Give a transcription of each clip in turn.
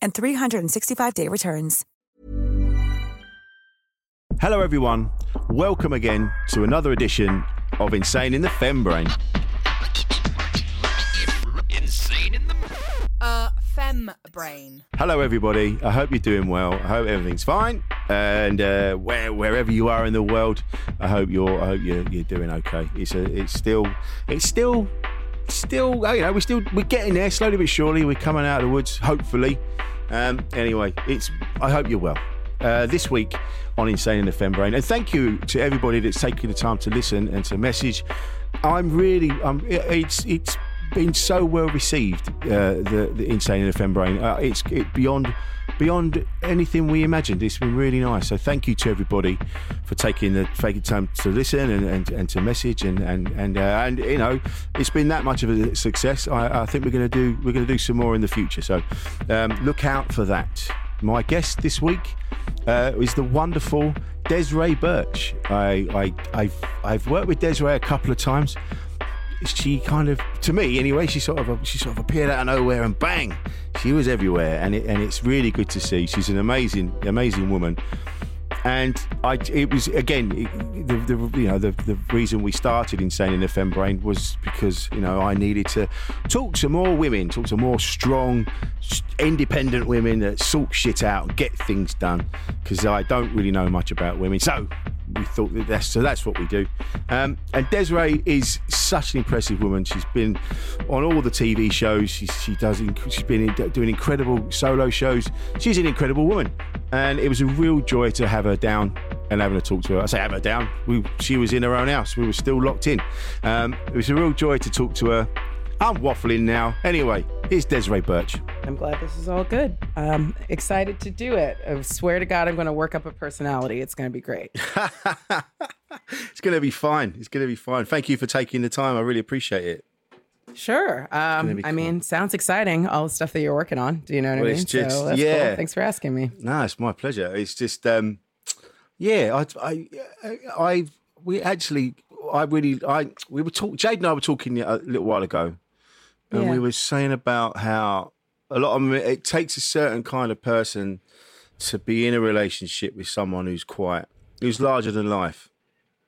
and 365-day returns. Hello, everyone. Welcome again to another edition of Insane in the Fembrain. Insane in the uh fem brain. Hello, everybody. I hope you're doing well. I hope everything's fine, and uh, where, wherever you are in the world, I hope you're. I hope you're, you're doing okay. It's a. It's still. It's still. Still. You know, we're still. We're getting there slowly but surely. We're coming out of the woods. Hopefully. Um, anyway, it's. I hope you're well. Uh, this week on Insane in the Fembrain, and thank you to everybody that's taking the time to listen and to message. I'm really. It- it's. It's been so well received. Uh, the, the Insane in the Fembrain. Uh, it's it beyond beyond anything we imagined. It's been really nice. So thank you to everybody for taking the taking time to listen and, and, and to message and and and uh, and you know it's been that much of a success. I, I think we're going to do we're going to do some more in the future. So um, look out for that. My guest this week uh, is the wonderful Desiree Burch. I, I I've I've worked with Desiree a couple of times she kind of, to me anyway, she sort of she sort of appeared out of nowhere and bang, she was everywhere, and it, and it's really good to see. She's an amazing, amazing woman, and I it was again it, the, the you know the the reason we started Insane in the Fembrain was because you know I needed to talk to more women, talk to more strong, independent women that sort shit out and get things done. Because I don't really know much about women, so we thought that that's so that's what we do. Um, and Desiree is such an impressive woman. She's been on all the TV shows. She, she does. She's been in, doing incredible solo shows. She's an incredible woman, and it was a real joy to have her down and having a talk to her. I say have her down. We, she was in her own house. We were still locked in. Um, it was a real joy to talk to her. I'm waffling now. Anyway, here's Desiree Burch. I'm glad this is all good. I'm excited to do it. I swear to God, I'm going to work up a personality. It's going to be great. It's going to be fine. It's going to be fine. Thank you for taking the time. I really appreciate it. Sure. Um, I mean, sounds exciting. All the stuff that you're working on. Do you know what Well, I mean? it's just- so yeah. cool. Thanks for asking me. No, it's my pleasure. It's just, um, yeah, I, I, I, we actually, I really, I, we were talking. Jade and I were talking a little while ago, and Yeah. we were saying about how a lot of it takes a certain kind of person to be in a relationship with someone who's quite, who's larger than life,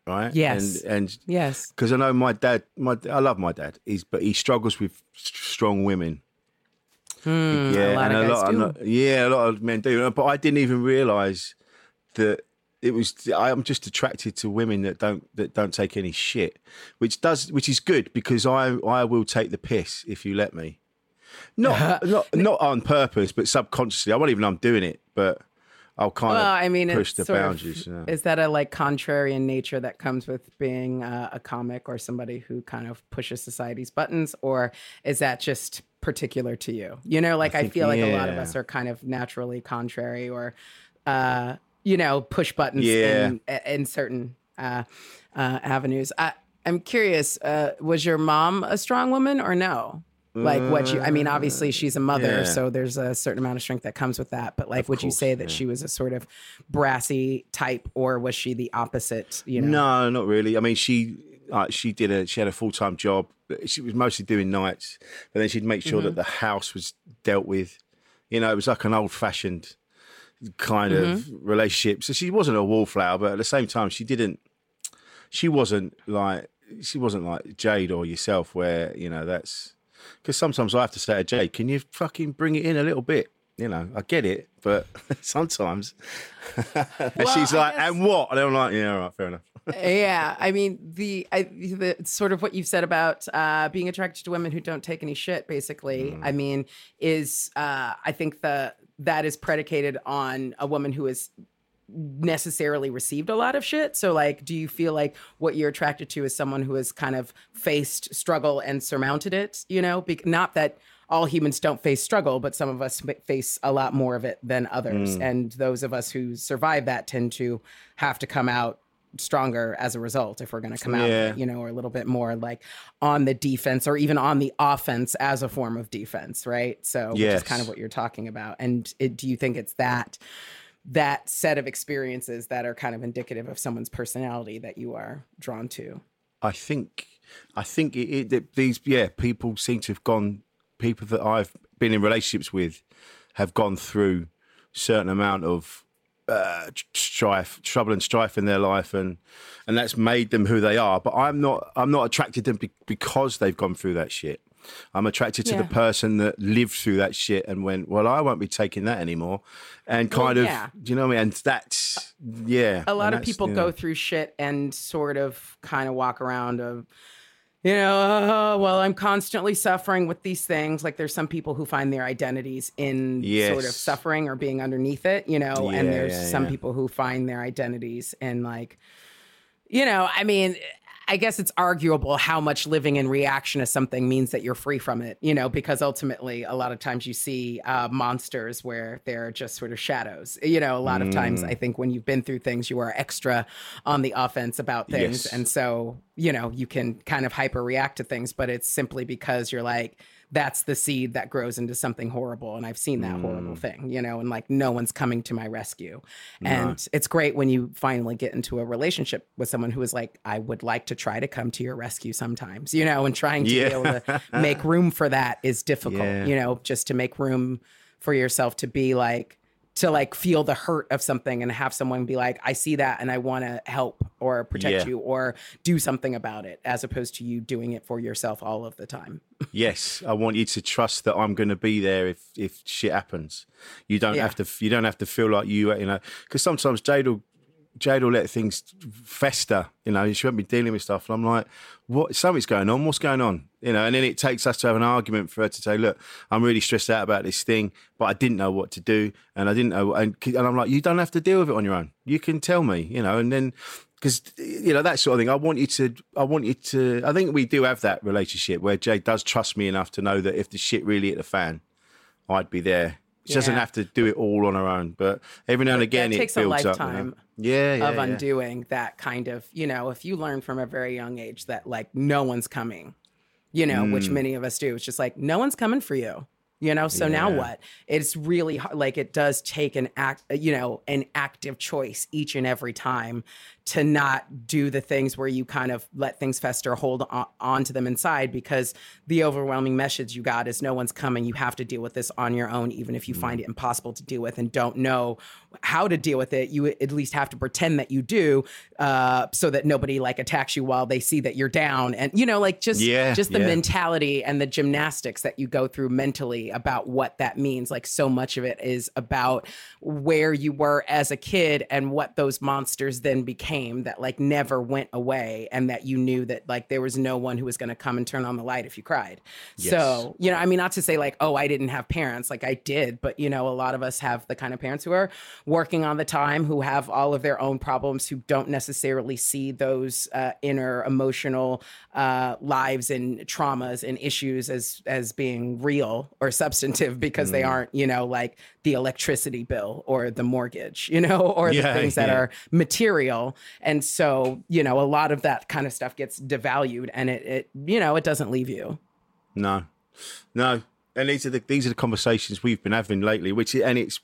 right? Yes. and and Yes. because I know my dad, my I love my dad. He's but he struggles with strong women. Hmm, yeah, a lot and of a lot, do. a lot- yeah, a lot of men do. But I didn't even realise that it was. I'm just attracted to women that don't that don't take any shit, which does which is good because I I will take the piss if you let me. Not not not on purpose, but subconsciously. I won't even know I'm doing it, but I'll kind Well, of I mean, push the of- boundaries. know. Is that a like contrarian nature that comes with being uh, a comic or somebody who kind of pushes society's buttons, or is that just particular to you? You know, like I, think- feel like a lot of us are kind of naturally contrary, or uh, you know, push buttons Yeah. in, in certain uh, uh, avenues. I, I'm curious, uh, was your mom a strong woman or no? Like what you, I mean, obviously she's a mother, yeah. so there's a certain amount of strength that comes with that. But like, would you say that yeah. she was a sort of brassy type, or was she the opposite? You know, No, not really. I mean, she uh, she did a she had a full time job. She was mostly doing nights, but then she'd make sure that the house was dealt with. You know, it was like an old fashioned kind of relationship. So she wasn't a wallflower, but at the same time, she didn't. She wasn't like she wasn't like Jade or yourself, where you know that's because sometimes I have to say to Jade, "Can you fucking bring it in a little bit?" you know, I get it, but sometimes. and Well, she's like, guess- and what? And I'm like, yeah, all right, fair enough. yeah, I mean the, I, the sort of what you've said about uh, being attracted to women who don't take any shit. Basically, I mean, is uh, I think the that is predicated on a woman who is necessarily received a lot of shit. So, like, do you feel like what you're attracted to is someone who has kind of faced struggle and surmounted it? You know, Be- not that all humans don't face struggle, but some of us face a lot more of it than others. Mm. And those of us who survive that tend to have to come out stronger as a result if we're going to come out Yeah. you know, or a little bit more like on the defense or even on the offense as a form of defense, right? So, which is kind of what you're talking about. And it, do you think it's that that set of experiences that are kind of indicative of someone's personality that you are drawn to? I think, I think it, it, that these, yeah, people seem to have gone, people that I've been in relationships with have gone through certain amount of uh, strife, trouble and strife in their life, and and that's made them who they are. But I'm not, I'm not attracted to them be- because they've gone through that shit. I'm attracted to the person that lived through that shit and went, well, I won't be taking that anymore, and Well, kind of, do you know what I mean? And that's, yeah. a lot of people you go through shit and sort of kind of walk around of you know oh, well i'm constantly suffering with these things like there's some people who find their identities in sort of suffering or being underneath it you know and there's yeah, some yeah. people who find their identities in like you know i mean I guess it's arguable how much living in reaction to something means that you're free from it, you know, because ultimately a lot of times you see uh, monsters where they're just sort of shadows. You know, a lot of times Mm. I think when you've been through things, you are extra on the offense about things. Yes. And so, you know, you can kind of hyper react to things, but it's simply because you're like, that's the seed that grows into something horrible. And I've seen that Mm. horrible thing, you know, and like no one's coming to my rescue. And it's great when you finally get into a relationship with someone who is like, I would like to try to come to your rescue sometimes, you know, and trying to Yeah. be able to make room for that is difficult, Yeah. you know, just to make room for yourself to be like, to like feel the hurt of something and have someone be like, I see that and I want to help or protect Yeah. you or do something about it, as opposed to you doing it for yourself all of the time. Yes, I want you to trust that I'm going to be there if if shit happens. You don't Yeah. have to. You don't have to feel like you. You know, because sometimes Jade will Jade will let things fester. You know, she won't be dealing with stuff, and I'm like, "What? Something's going on. What's going on?" You know, and then it takes us to have an argument for her to say, "Look, I'm really stressed out about this thing, but I didn't know what to do, and I didn't know." And, and I'm like, "You don't have to deal with it on your own. You can tell me." You know, and then because you know that sort of thing. I want you to. I want you to. I think we do have that relationship where Jade does trust me enough to know that if the shit really hit the fan, I'd be there. She doesn't have to do it all on her own, but every now and again it takes a builds up. you know. Yeah, yeah, of yeah. undoing that kind of, you know, if you learn from a very young age that like no one's coming, you know, which Mm. many of us do. It's just like no one's coming for you. You know, so now what? It's really hard. Like it does take an act, you know, an active choice each and every time to not do the things where you kind of let things fester, hold on, on to them inside because the overwhelming message you got is no one's coming. You have to deal with this on your own, even if you find it impossible to deal with and don't know how to deal with it. You at least have to pretend that you do, uh, so that nobody like attacks you while they see that you're down, and you know, like just Yeah, just the yeah. mentality and the gymnastics that you go through mentally about what that means. Like so much of it is about where you were as a kid and what those monsters then became that like never went away and that you knew that like there was no one who was going to come and turn on the light if you cried. So, you know, I mean not to say like oh I didn't have parents like I did, but you know a lot of us have the kind of parents who are working on the time who have all of their own problems who don't necessarily see those uh, inner emotional uh, lives and traumas and issues as as being real or substantive because Mm. they aren't you know like the electricity bill or the mortgage you know or Yeah, the things that yeah. are material and so you know a lot of that kind of stuff gets devalued and it, it you know it doesn't leave you No, no. And these are the these are the conversations we've been having lately, which and it's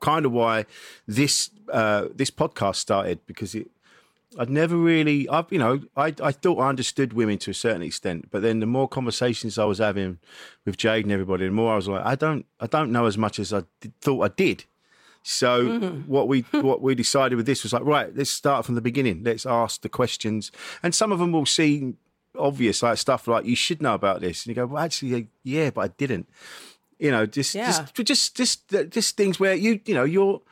kind of why this uh, this podcast started because it. I'd never really, I've you know, I I thought I understood women to a certain extent, but then the more conversations I was having with Jade and everybody, the more I was like, I don't, I don't know as much as I did, thought I did. So mm-hmm. what we hmm. what we decided with this was like, right, let's start from the beginning. Let's ask the questions, and some of them will seem obvious, like stuff like you should know about this, and you go, well, actually, yeah, but I didn't. You know, just Yeah. just just just just things where you you know you're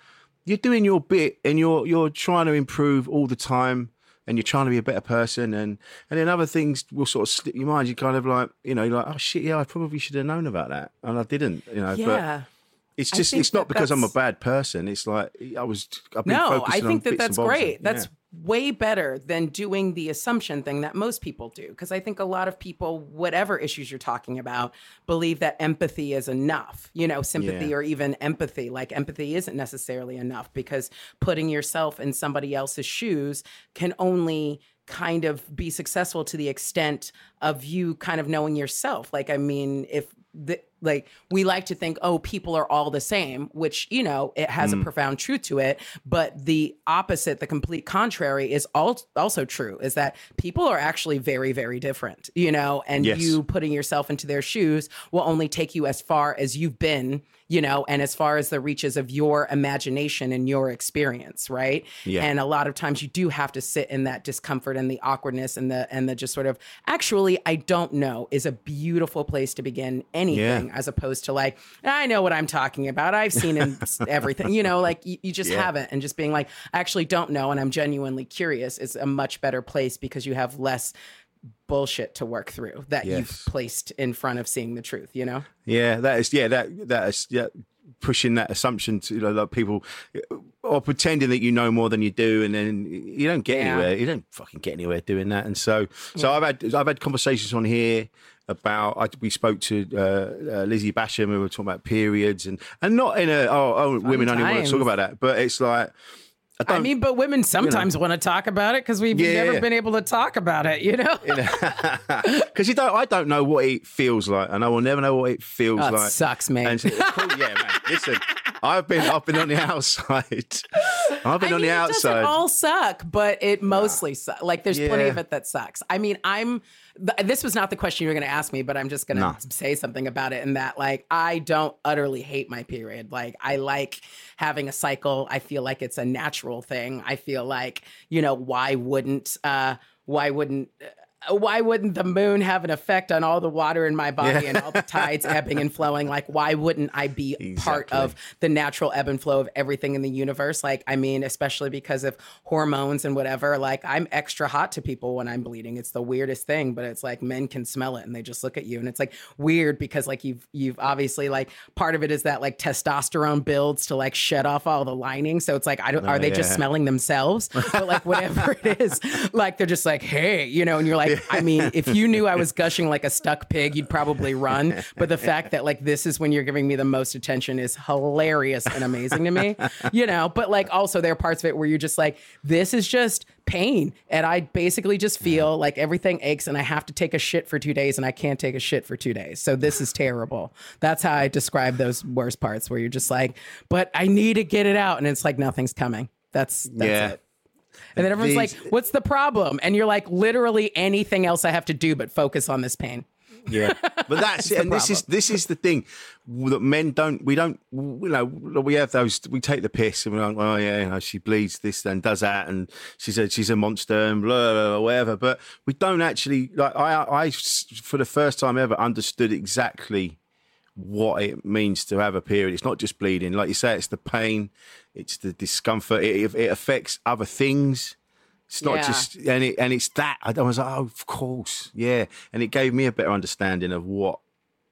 you're doing your bit and you're you're trying to improve all the time and you're trying to be a better person and and then other things will sort of slip your mind. You're kind of like you know you're like oh shit yeah I probably should have known about that and I didn't you know but Yeah. it's just it's not because I'm a bad person. It's like I was I've been No, I think that that's great. That's yeah. Way better than doing the assumption thing that most people do. Because I think a lot of people, whatever issues you're talking about, believe that empathy is enough, you know, sympathy Yeah. or even empathy. Like empathy isn't necessarily enough because putting yourself in somebody else's shoes can only kind of be successful to the extent of you kind of knowing yourself. Like, I mean, if the, like we like to think, oh, people are all the same, which you know it has a mm. profound truth to it. But the opposite, the complete contrary, is al- also true. Is that people are actually very, very different. You know, and Yes. you putting yourself into their shoes will only take you as far as you've been. You know, and as far as the reaches of your imagination and your experience, right? Yeah. And a lot of times you do have to sit in that discomfort and the awkwardness and the and the just sort of actually I don't know is a beautiful place to begin anything as opposed to like I know what I'm talking about. I've seen in everything. You know, like you, you just Yeah. haven't and just being like I actually don't know and I'm genuinely curious is a much better place because you have less bullshit to work through that you've placed in front of seeing the truth, you know? Yeah, that is yeah that that is yeah pushing that assumption to you know, like people or pretending that you know more than you do, and then you don't get Yeah. anywhere. You don't fucking get anywhere doing that. And so so I've had I've had conversations on here about I, we spoke to uh, uh, Lizzie Basham and we were talking about periods and and not in a oh, oh women only want to talk about that, but it's like I I mean, but women sometimes want to talk about it because we've Yeah. never been able to talk about it, you know? because you don't I don't know what it feels like, and I will never know what it feels Oh, it like. sucks, mate. And it's cool, yeah, man. Listen, I've been I've been on the outside. I've been I on mean, the it outside. doesn't all suck, but it mostly sucks. Like, there's plenty of it that sucks. I mean, I'm. Th- this was not the question you were going to ask me, but I'm just going to No. say something about it. In that, like, I don't utterly hate my period. Like, I like having a cycle. I feel like it's a natural thing. I feel like, you know, why wouldn't, uh, why wouldn't. Why wouldn't the moon have an effect on all the water in my body and all the tides ebbing and flowing? Like, why wouldn't I be part of the natural ebb and flow of everything in the universe. Like, I mean, especially because of hormones and whatever. Like, I'm extra hot to people when I'm bleeding. It's the weirdest thing, but it's like men can smell it and they just look at you, and it's like weird because like you've you've obviously like part of it is that like testosterone builds to like shed off all the lining. So it's like I don't are oh, they just smelling themselves? But like whatever it is, like they're just like hey, you know, and you're like, I mean, if you knew I was gushing like a stuck pig, you'd probably run. But the fact that like this is when you're giving me the most attention is hilarious and amazing to me, you know. But like also there are parts of it where you're just like, this is just pain, and I basically just feel like everything aches, and I have to take a shit for two days, and I can't take a shit for two days. So this is terrible. That's how I describe those worst parts where you're just like, but I need to get it out, and it's like nothing's coming. That's that's Yeah. it. And then everyone's These- like, "What's the problem?" And you're like, "Literally anything else I have to do but focus on this pain." Yeah, but that's it. And this is this is the thing that men don't. We don't. You know, we have those. We take the piss and we're like, oh yeah, you know, she bleeds this and does that, and she's a she's a monster and blah blah, blah whatever. But we don't actually like. I I for the first time ever understood exactly what it means to have a period. It's not just bleeding, like you say. It's the pain. It's the discomfort. It, it affects other things. It's not Yeah. just and it and it's that. I was like, oh, of course, yeah. And it gave me a better understanding of what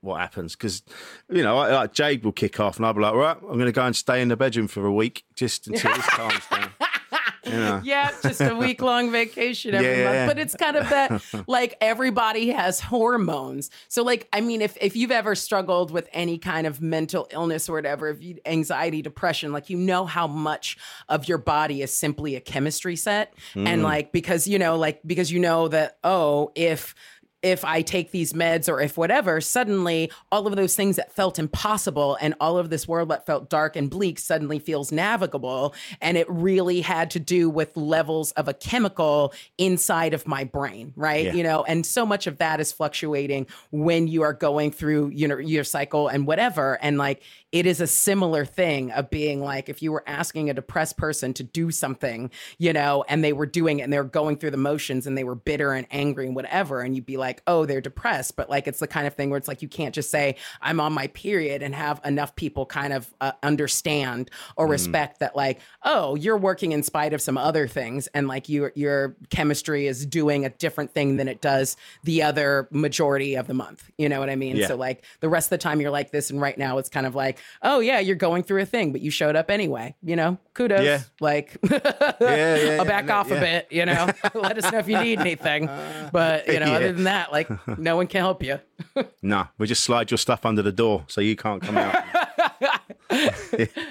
what happens because you know, I, like Jade will kick off, and I'll be like, right, I'm going to go and stay in the bedroom for a week just until this calms down. Know? Yeah, just a week long vacation every Yeah. month. But it's kind of that like everybody has hormones. So like I mean if if you've ever struggled with any kind of mental illness or whatever, if you anxiety, depression, like you know how much of your body is simply a chemistry set. And mm. like because you know, like because you know that, oh, if if I take these meds or if whatever, suddenly all of those things that felt impossible and all of this world that felt dark and bleak suddenly feels navigable. And it really had to do with levels of a chemical inside of my brain, right? Yeah. You know, and so much of that is fluctuating when you are going through, you know, your cycle and whatever. And like, it is a similar thing of being like if you were asking a depressed person to do something, you know, and they were doing it and they were going through the motions and they were bitter and angry and whatever, and you'd be like, like, oh, they're depressed. But like, it's the kind of thing where it's like, you can't just say, I'm on my period and have enough people kind of uh, understand or Mm. respect that, like, oh, you're working in spite of some other things. And like, your, your chemistry is doing a different thing than it does the other majority of the month. You know what I mean? Yeah. So, like, the rest of the time you're like this. And right now it's kind of like, oh, yeah, you're going through a thing, but you showed up anyway. You know, kudos. Yeah. Like, yeah, yeah, I'll back yeah, off a bit, you know. Let us know if you need anything. But you know, Yeah. other than that, like no one can help you. No, we just slide your stuff under the door so you can't come out.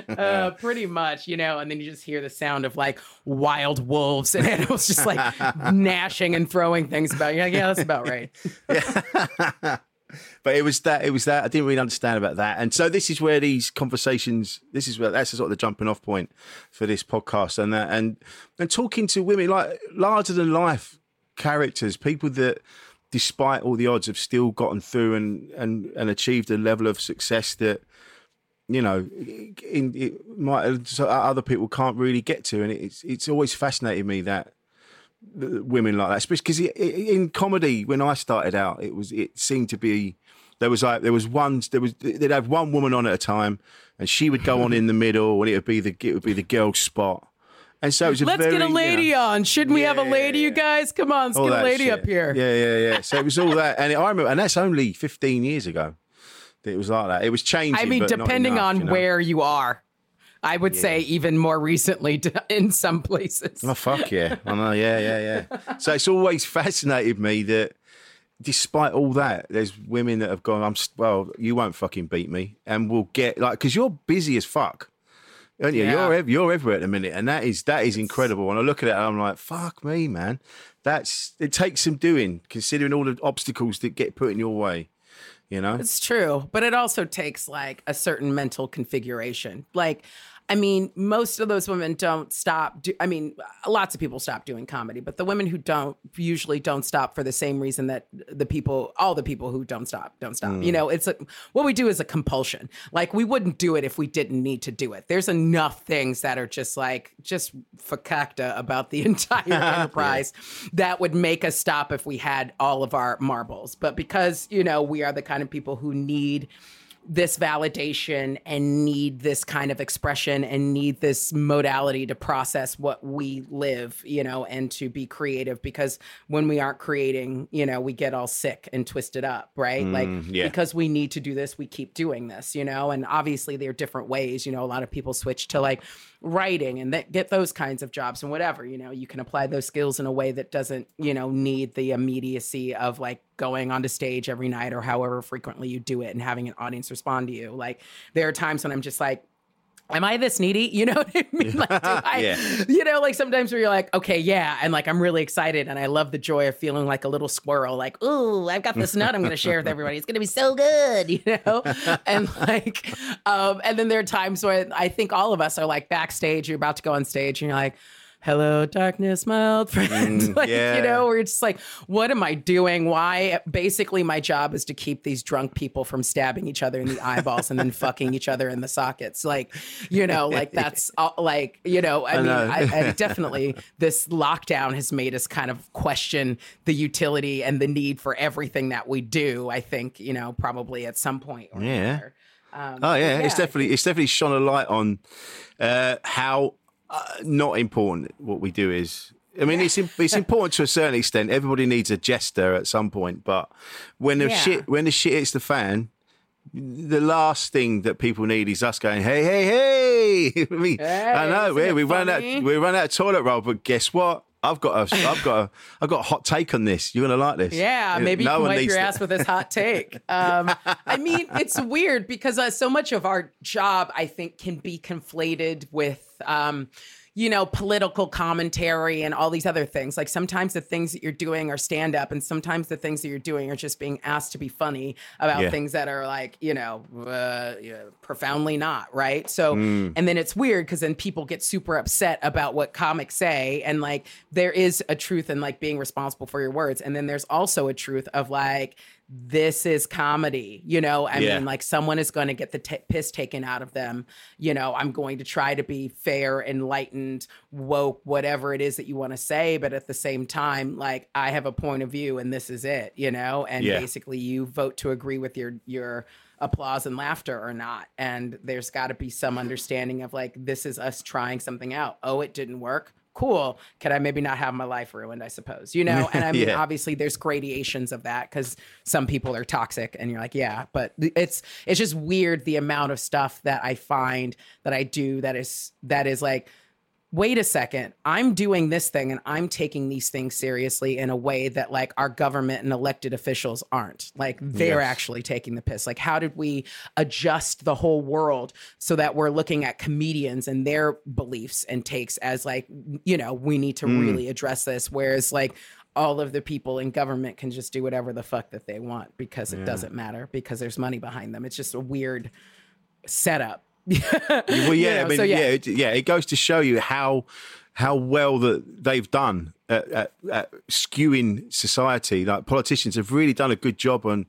Uh, pretty much, you know. And then you just hear the sound of like wild wolves and animals just like gnashing and throwing things about you. Like, yeah, that's about right. But it was that it was that I didn't really understand about that, and so this is where these conversations. This is where that's sort of the jumping off point for this podcast, and that and and talking to women like larger than life characters, people that. Despite all the odds, have still gotten through and, and, and achieved a level of success that you know, in, it might other people can't really get to, and it's it's always fascinated me that uh, women like that, especially because in comedy when I started out, it was it seemed to be there was like there was one there was they'd have one woman on at a time, and she would go on in the middle, and it would be the it would be the girl spot, and so it was a Let's very, get a you know, lady on. Shouldn't we have a lady, you guys? Come on, let's get a lady shit. up here. Yeah, yeah, yeah. So it was all that, and it, I remember, and that's only fifteen years ago. That it was like that. It was changing. I mean, depending enough, on you know? where you are. I would say even more recently in some places. Oh fuck yeah! I know, yeah, yeah, yeah. So it's always fascinated me that, despite all that, there's women that have gone. I'm well, you won't fucking beat me, and we'll get like because you're busy as fuck, aren't you? Yeah. You're you're everywhere at the minute, and that is that is incredible. When I look at it, and I'm like, fuck me, man. That's it takes some doing, considering all the obstacles that get put in your way. You know, It's true, but it also takes like a certain mental configuration. Like, I mean, most of those women don't stop. Do, I mean, lots of people stop doing comedy, but the women who don't usually don't stop for the same reason that the people, all the people who don't stop, don't stop. You hmm. know, it's a, what we do is a compulsion. Like, we wouldn't do it if we didn't need to do it. There's enough things that are just like, just fakakta about the entire enterprise that would make us stop if we had all of our marbles. But because, you know, we are the kind of people who need this validation and need this kind of expression and need this modality to process what we live, you know, and to be creative because when we aren't creating, you know, we get all sick and twisted up, right? like mm, yeah. because we need to do this, we keep doing this, you know, and obviously there are different ways, you know, a lot of people switch to like writing and that get those kinds of jobs and whatever, you know, you can apply those skills in a way that doesn't, you know, need the immediacy of like going onto stage every night or however frequently you do it and having an audience respond to you. Like there are times when I'm just like, Am I this needy? You know what I mean? Like, do I, Yeah. you know, like sometimes where you're like, okay, yeah, and like I'm really excited and I love the joy of feeling like a little squirrel, like, ooh, I've got this nut I'm gonna share with everybody. It's gonna be so good, you know? and like, um, and then there are times where I think all of us are like backstage, you're about to go on stage and you're like, Hello, darkness, my old friend. like, yeah. you know, we're just like, what am I doing? Why? Basically, my job is to keep these drunk people from stabbing each other in the eyeballs and then fucking each other in the sockets. Like, you know, like that's all, like, you know, I, mean, know. I, I definitely this lockdown has made us kind of question the utility and the need for everything that we do. I think, you know, probably at some point. Or Yeah. Um, Oh yeah, it's definitely it's definitely shone a light on uh, how uh, not important what we do is. I mean, it's im- it's important to a certain extent. Everybody needs a jester at some point, but when the Yeah. shit when the shit hits the fan, the last thing that people need is us going, "Hey, hey, hey!" I mean, I know we we run out we run out of toilet roll, but guess what? I've got a I've got a I've got a hot take on this. You're gonna like this. Yeah, maybe no you can wipe your ass with this hot take. Um, I mean, it's weird because uh, so much of our job, I think, can be conflated with. Um, you know, political commentary and all these other things. Like sometimes the things that you're doing are stand up, and sometimes the things that you're doing are just being asked to be funny about Yeah. things that are like, you know, uh, yeah, profoundly not, right? So, Mm. and then it's weird because then people get super upset about what comics say. And like, there is a truth in like being responsible for your words. And then there's also a truth of like, this is comedy you know? I Yeah. mean like someone is going to get the t- piss taken out of them you know? I'm going to try to be fair enlightened woke whatever it is that you want to say but at the same time like i have a point of view and this is it you know? And Yeah. basically you vote to agree with your your applause and laughter or not and there's got to be some understanding of like this is us trying something out. Oh it didn't work cool could i maybe not have my life ruined i suppose you know and i mean Yeah. obviously there's gradations of that because some people are toxic and you're like yeah but it's it's just weird the amount of stuff that i find that i do that is that is like wait a second i'm doing this thing and i'm taking these things seriously in a way that like our government and elected officials aren't. Like they're Yes. actually taking the piss. Like how did we adjust the whole world so that we're looking at comedians and their beliefs and takes as like you know we need to Mm. really address this whereas like all of the people in government can just do whatever the fuck that they want because it doesn't matter because there's money behind them. It's just a weird setup Well, You yeah, I mean, so yeah, yeah. it, yeah, it goes to show you how how well that they've done at, at, at skewing society. Like politicians have really done a good job on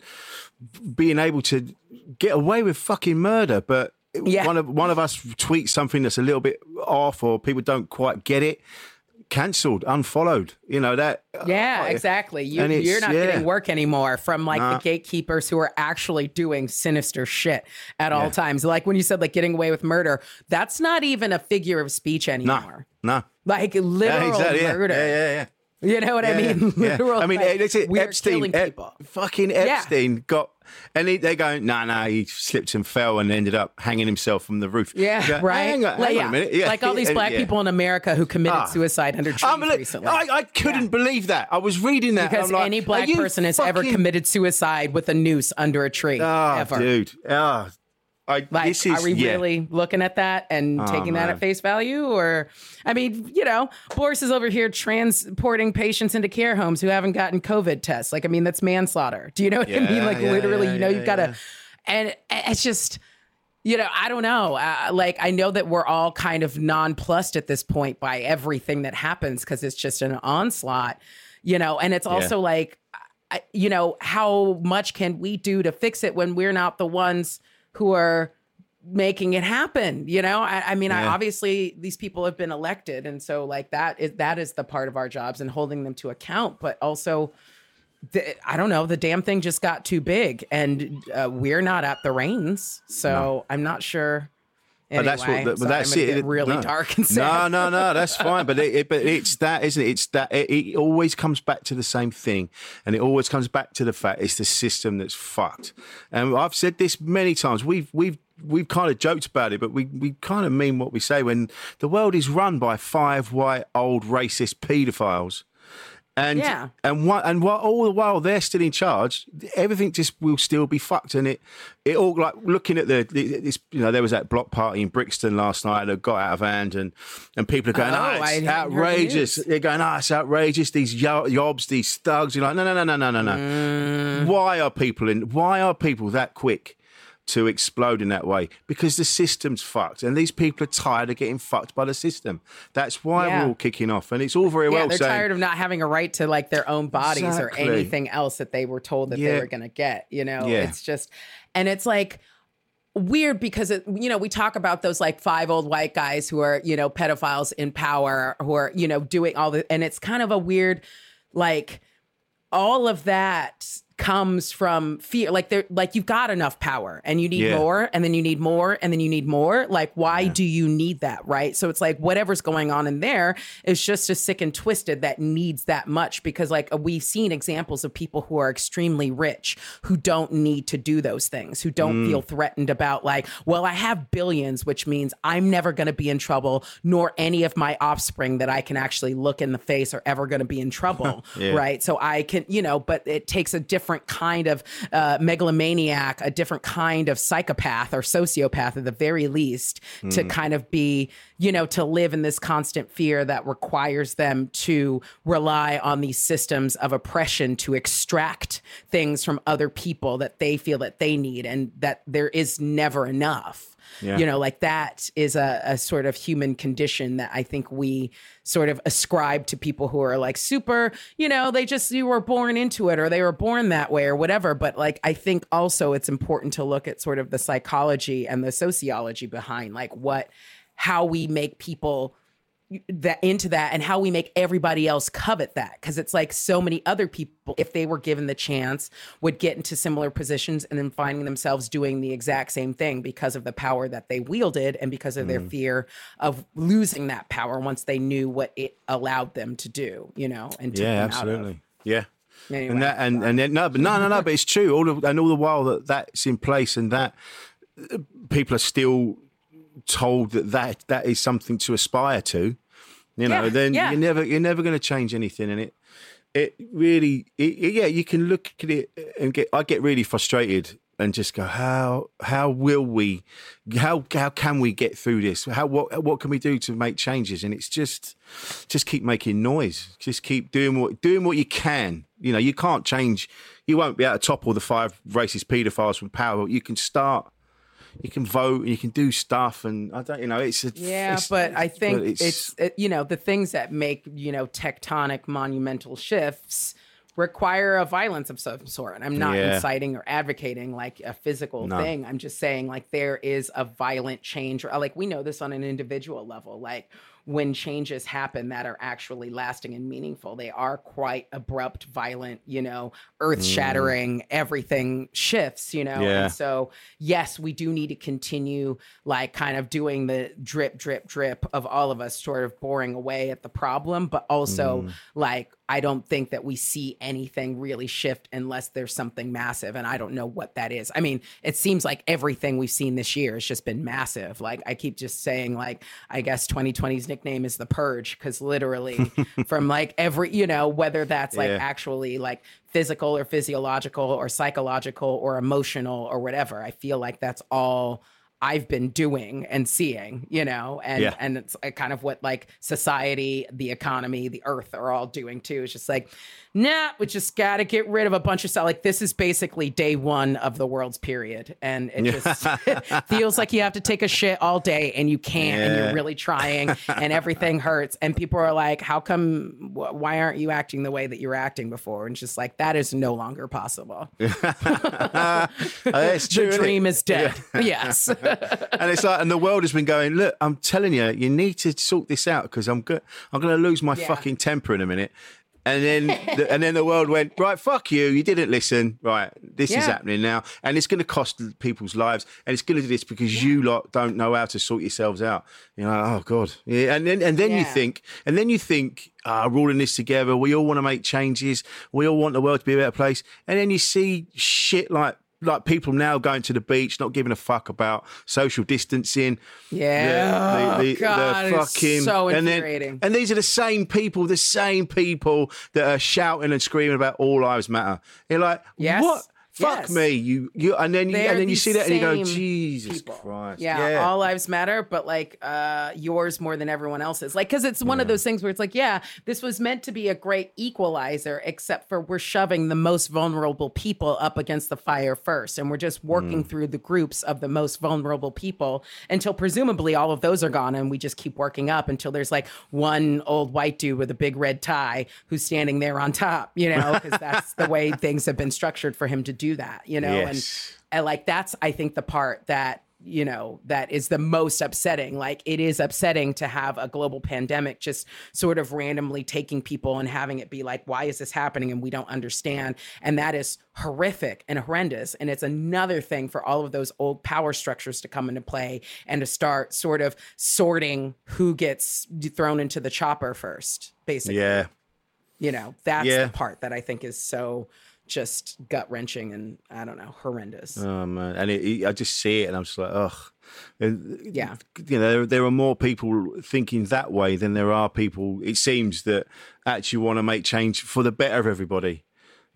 being able to get away with fucking murder, but. Yeah. One of one of us tweets something that's a little bit off, or people don't quite get it, cancelled, unfollowed. You know that. Uh, yeah, oh, exactly. You, you're not yeah. getting work anymore from like Nah. the gatekeepers who are actually doing sinister shit at all times. Like when you said like getting away with murder, that's not even a figure of speech Nah, anymore. nah. Like Yeah, literal exactly. Yeah, murder. yeah, yeah, yeah. You know what I mean? yeah. Literal. I mean, like, it's it, Epstein, Ep- people. fucking Epstein got, and he, they're going, no, nah, no, nah, he slipped and fell and ended up hanging himself from the roof. Yeah, go, right. Hang on, like, hang yeah. on a minute. Yeah, like all these black yeah. people in America who committed Ah. suicide under trees recently. I, I couldn't believe that. I was reading that. because like, any black person has ever committed suicide with a noose under a tree. Oh, ever. dude. Oh, I, Like, this is, are we yeah. really looking at that and Oh, taking that at face value? Or, I mean, you know, Boris is over here transporting patients into care homes who haven't gotten COVID tests. Like, I mean, that's manslaughter. Do you know what I mean? Like, yeah, literally, yeah, you know, yeah, you've got to, and it's just, you know, I don't know. Uh, like, I know that we're all kind of nonplussed at this point by everything that happens because it's just an onslaught, you know, and it's also like, you know, how much can we do to fix it when we're not the ones who are making it happen? You know, I, I mean, I, obviously these people have been elected, and so like that is that is the part of our jobs and holding them to account, but also. The, I don't know. The damn thing just got too big, and uh, we're not at the reins, so I'm not sure. But that's Anyway, what. But sorry, that's it. really no. dark and sad. No, no, no. That's fine. But it, it, but it's that, isn't it? It's that. It, it always comes back to the same thing, and it always comes back to the fact it's the system that's fucked. And I've said this many times. We've we've we've kind of joked about it, but we we kind of mean what we say. When the world is run by five white old racist paedophiles. And Yeah. and what and what all the while they're still in charge, everything just will still be fucked. And it it all like looking at the this you know there was that block party in Brixton last night that got out of hand and and people are going, Oh, oh, it's hadn't heard the outrageous. They're going, oh, it's outrageous. These yo- yobs, these thugs. You're like, no, no, no, no, no, no, no. Mm. Why are people in? Why are people that quick? To explode in that way because the system's fucked and these people are tired of getting fucked by the system. That's why Yeah. we're all kicking off, and it's all very Yeah, well they're saying, tired of not having a right to like their own bodies Exactly. or anything else that they were told that they were going to get. You know, Yeah. it's just, and it's like weird because it, you know we talk about those like five old white guys who are you know pedophiles in power who are you know doing all the, and it's kind of a weird like all of that comes from fear. Like they're like you've got enough power and you need Yeah. more and then you need more and then you need more. Like why do you need that right? So it's like whatever's going on in there is just as sick and twisted that needs that much because like we've seen examples of people who are extremely rich who don't need to do those things who don't mm. feel threatened about like well i have billions which means i'm never going to be in trouble nor any of my offspring that i can actually look in the face are ever going to be in trouble Yeah. right? So i can you know but it takes a different kind of uh, megalomaniac a different kind of psychopath or sociopath at the very least to kind of be you know to live in this constant fear that requires them to rely on these systems of oppression to extract things from other people that they feel that they need and that there is never enough Yeah. You know, like that is a, a sort of human condition that I think we sort of ascribe to people who are like super, you know, they just, you were born into it or they were born that way or whatever. But like, I think also it's important to look at sort of the psychology and the sociology behind like what, how we make people that into that and how we make everybody else covet that because it's like so many other people if they were given the chance would get into similar positions and then finding themselves doing the exact same thing because of the power that they wielded and because of their fear of losing that power once they knew what it allowed them to do you know and yeah, them out of. absolutely. Yeah. Anyway, and that and and then, no, but no, no, no. But it's true. All the, and all the while that that's in place, and that uh, people are still told that that, that is something to aspire to. You know, Yeah, then yeah. you're never you're never going to change anything, and it it really it, yeah you can look at it and get I get really frustrated and just go how how will we how how can we get through this how what what can we do to make changes and it's just just keep making noise just keep doing what doing what you can you know you can't change you won't be able to topple the five racist paedophiles from power but you can start you can vote and you can do stuff and I don't you know it's a, Yeah, it's- but I think but it's, it, you know the things that make you know tectonic monumental shifts require a violence of some sort. And I'm not Yeah. inciting or advocating like a physical No. thing. I'm just saying like there is a violent change or like we know this on an individual level. Like when changes happen that are actually lasting and meaningful, they are quite abrupt, violent, you know, earth shattering, everything shifts, you know. Mm. Yeah. And so, yes, we do need to continue like kind of doing the drip, drip, drip of all of us sort of boring away at the problem, but also Mm. like I don't think that we see anything really shift unless there's something massive. And I don't know what that is. I mean, it seems like everything we've seen this year has just been massive. Like I keep just saying, like, I guess 2020's nickname is the purge, because literally from like every, you know, whether that's like Yeah. actually like physical or physiological or psychological or emotional or whatever, I feel like that's all I've been doing and seeing, you know, and Yeah. and it's kind of what like society, the economy, the earth are all doing too. It's just like, nah, we just got to get rid of a bunch of stuff. Like this is basically day one of the world's period, and it just feels like you have to take a shit all day and you can't, and you're really trying, and everything hurts, and people are like, how come? Wh- why aren't you acting the way that you were acting before? And just like that is no longer possible. Uh, it's true, the isn't dream is dead. Yes. And it's like, and the world has been going. Look, I'm telling you, you need to sort this out because I'm good. I'm going to lose my Yeah. fucking temper in a minute. And then, the, and then the world went right. Fuck you. You didn't listen. Right, this is happening now, and it's going to cost people's lives, and it's going to do this because you lot don't know how to sort yourselves out. You know, oh god, yeah. And then, and then you think, and then you think, ah, we're all in this together. We all want to make changes. We all want the world to be a better place. And then you see shit like. Like people now going to the beach, not giving a fuck about social distancing. Yeah. The- the- oh, the God, it's fucking- so and then- and these are the same people, the same people that are shouting and screaming about all lives matter. You're like, Yes. what? Fuck Yes. me, you, you, and then, They're and then you see that and you go, Jesus people. Christ, Yeah, all lives matter, but like uh yours more than everyone else's. Like cuz it's one of those things where it's like, yeah, this was meant to be a great equalizer except for we're shoving the most vulnerable people up against the fire first and we're just working through the groups of the most vulnerable people until presumably all of those are gone and we just keep working up until there's like one old white dude with a big red tie who's standing there on top, you know, cuz that's the way things have been structured for him to do that, you know, Yes. and and like that's I think the part that you know that is the most upsetting like it is upsetting to have a global pandemic just sort of randomly taking people and having it be like why is this happening and we don't understand and that is horrific and horrendous and it's another thing for all of those old power structures to come into play and to start sort of sorting who gets thrown into the chopper first basically yeah. you know that's Yeah. the part that i think is so just gut wrenching and i don't know horrendous Oh man, and it, it- I just see it, and I'm just like, ugh. Uh, yeah. you know, there, there are more people thinking that way than there are people. It seems that actually want to make change for the better of everybody.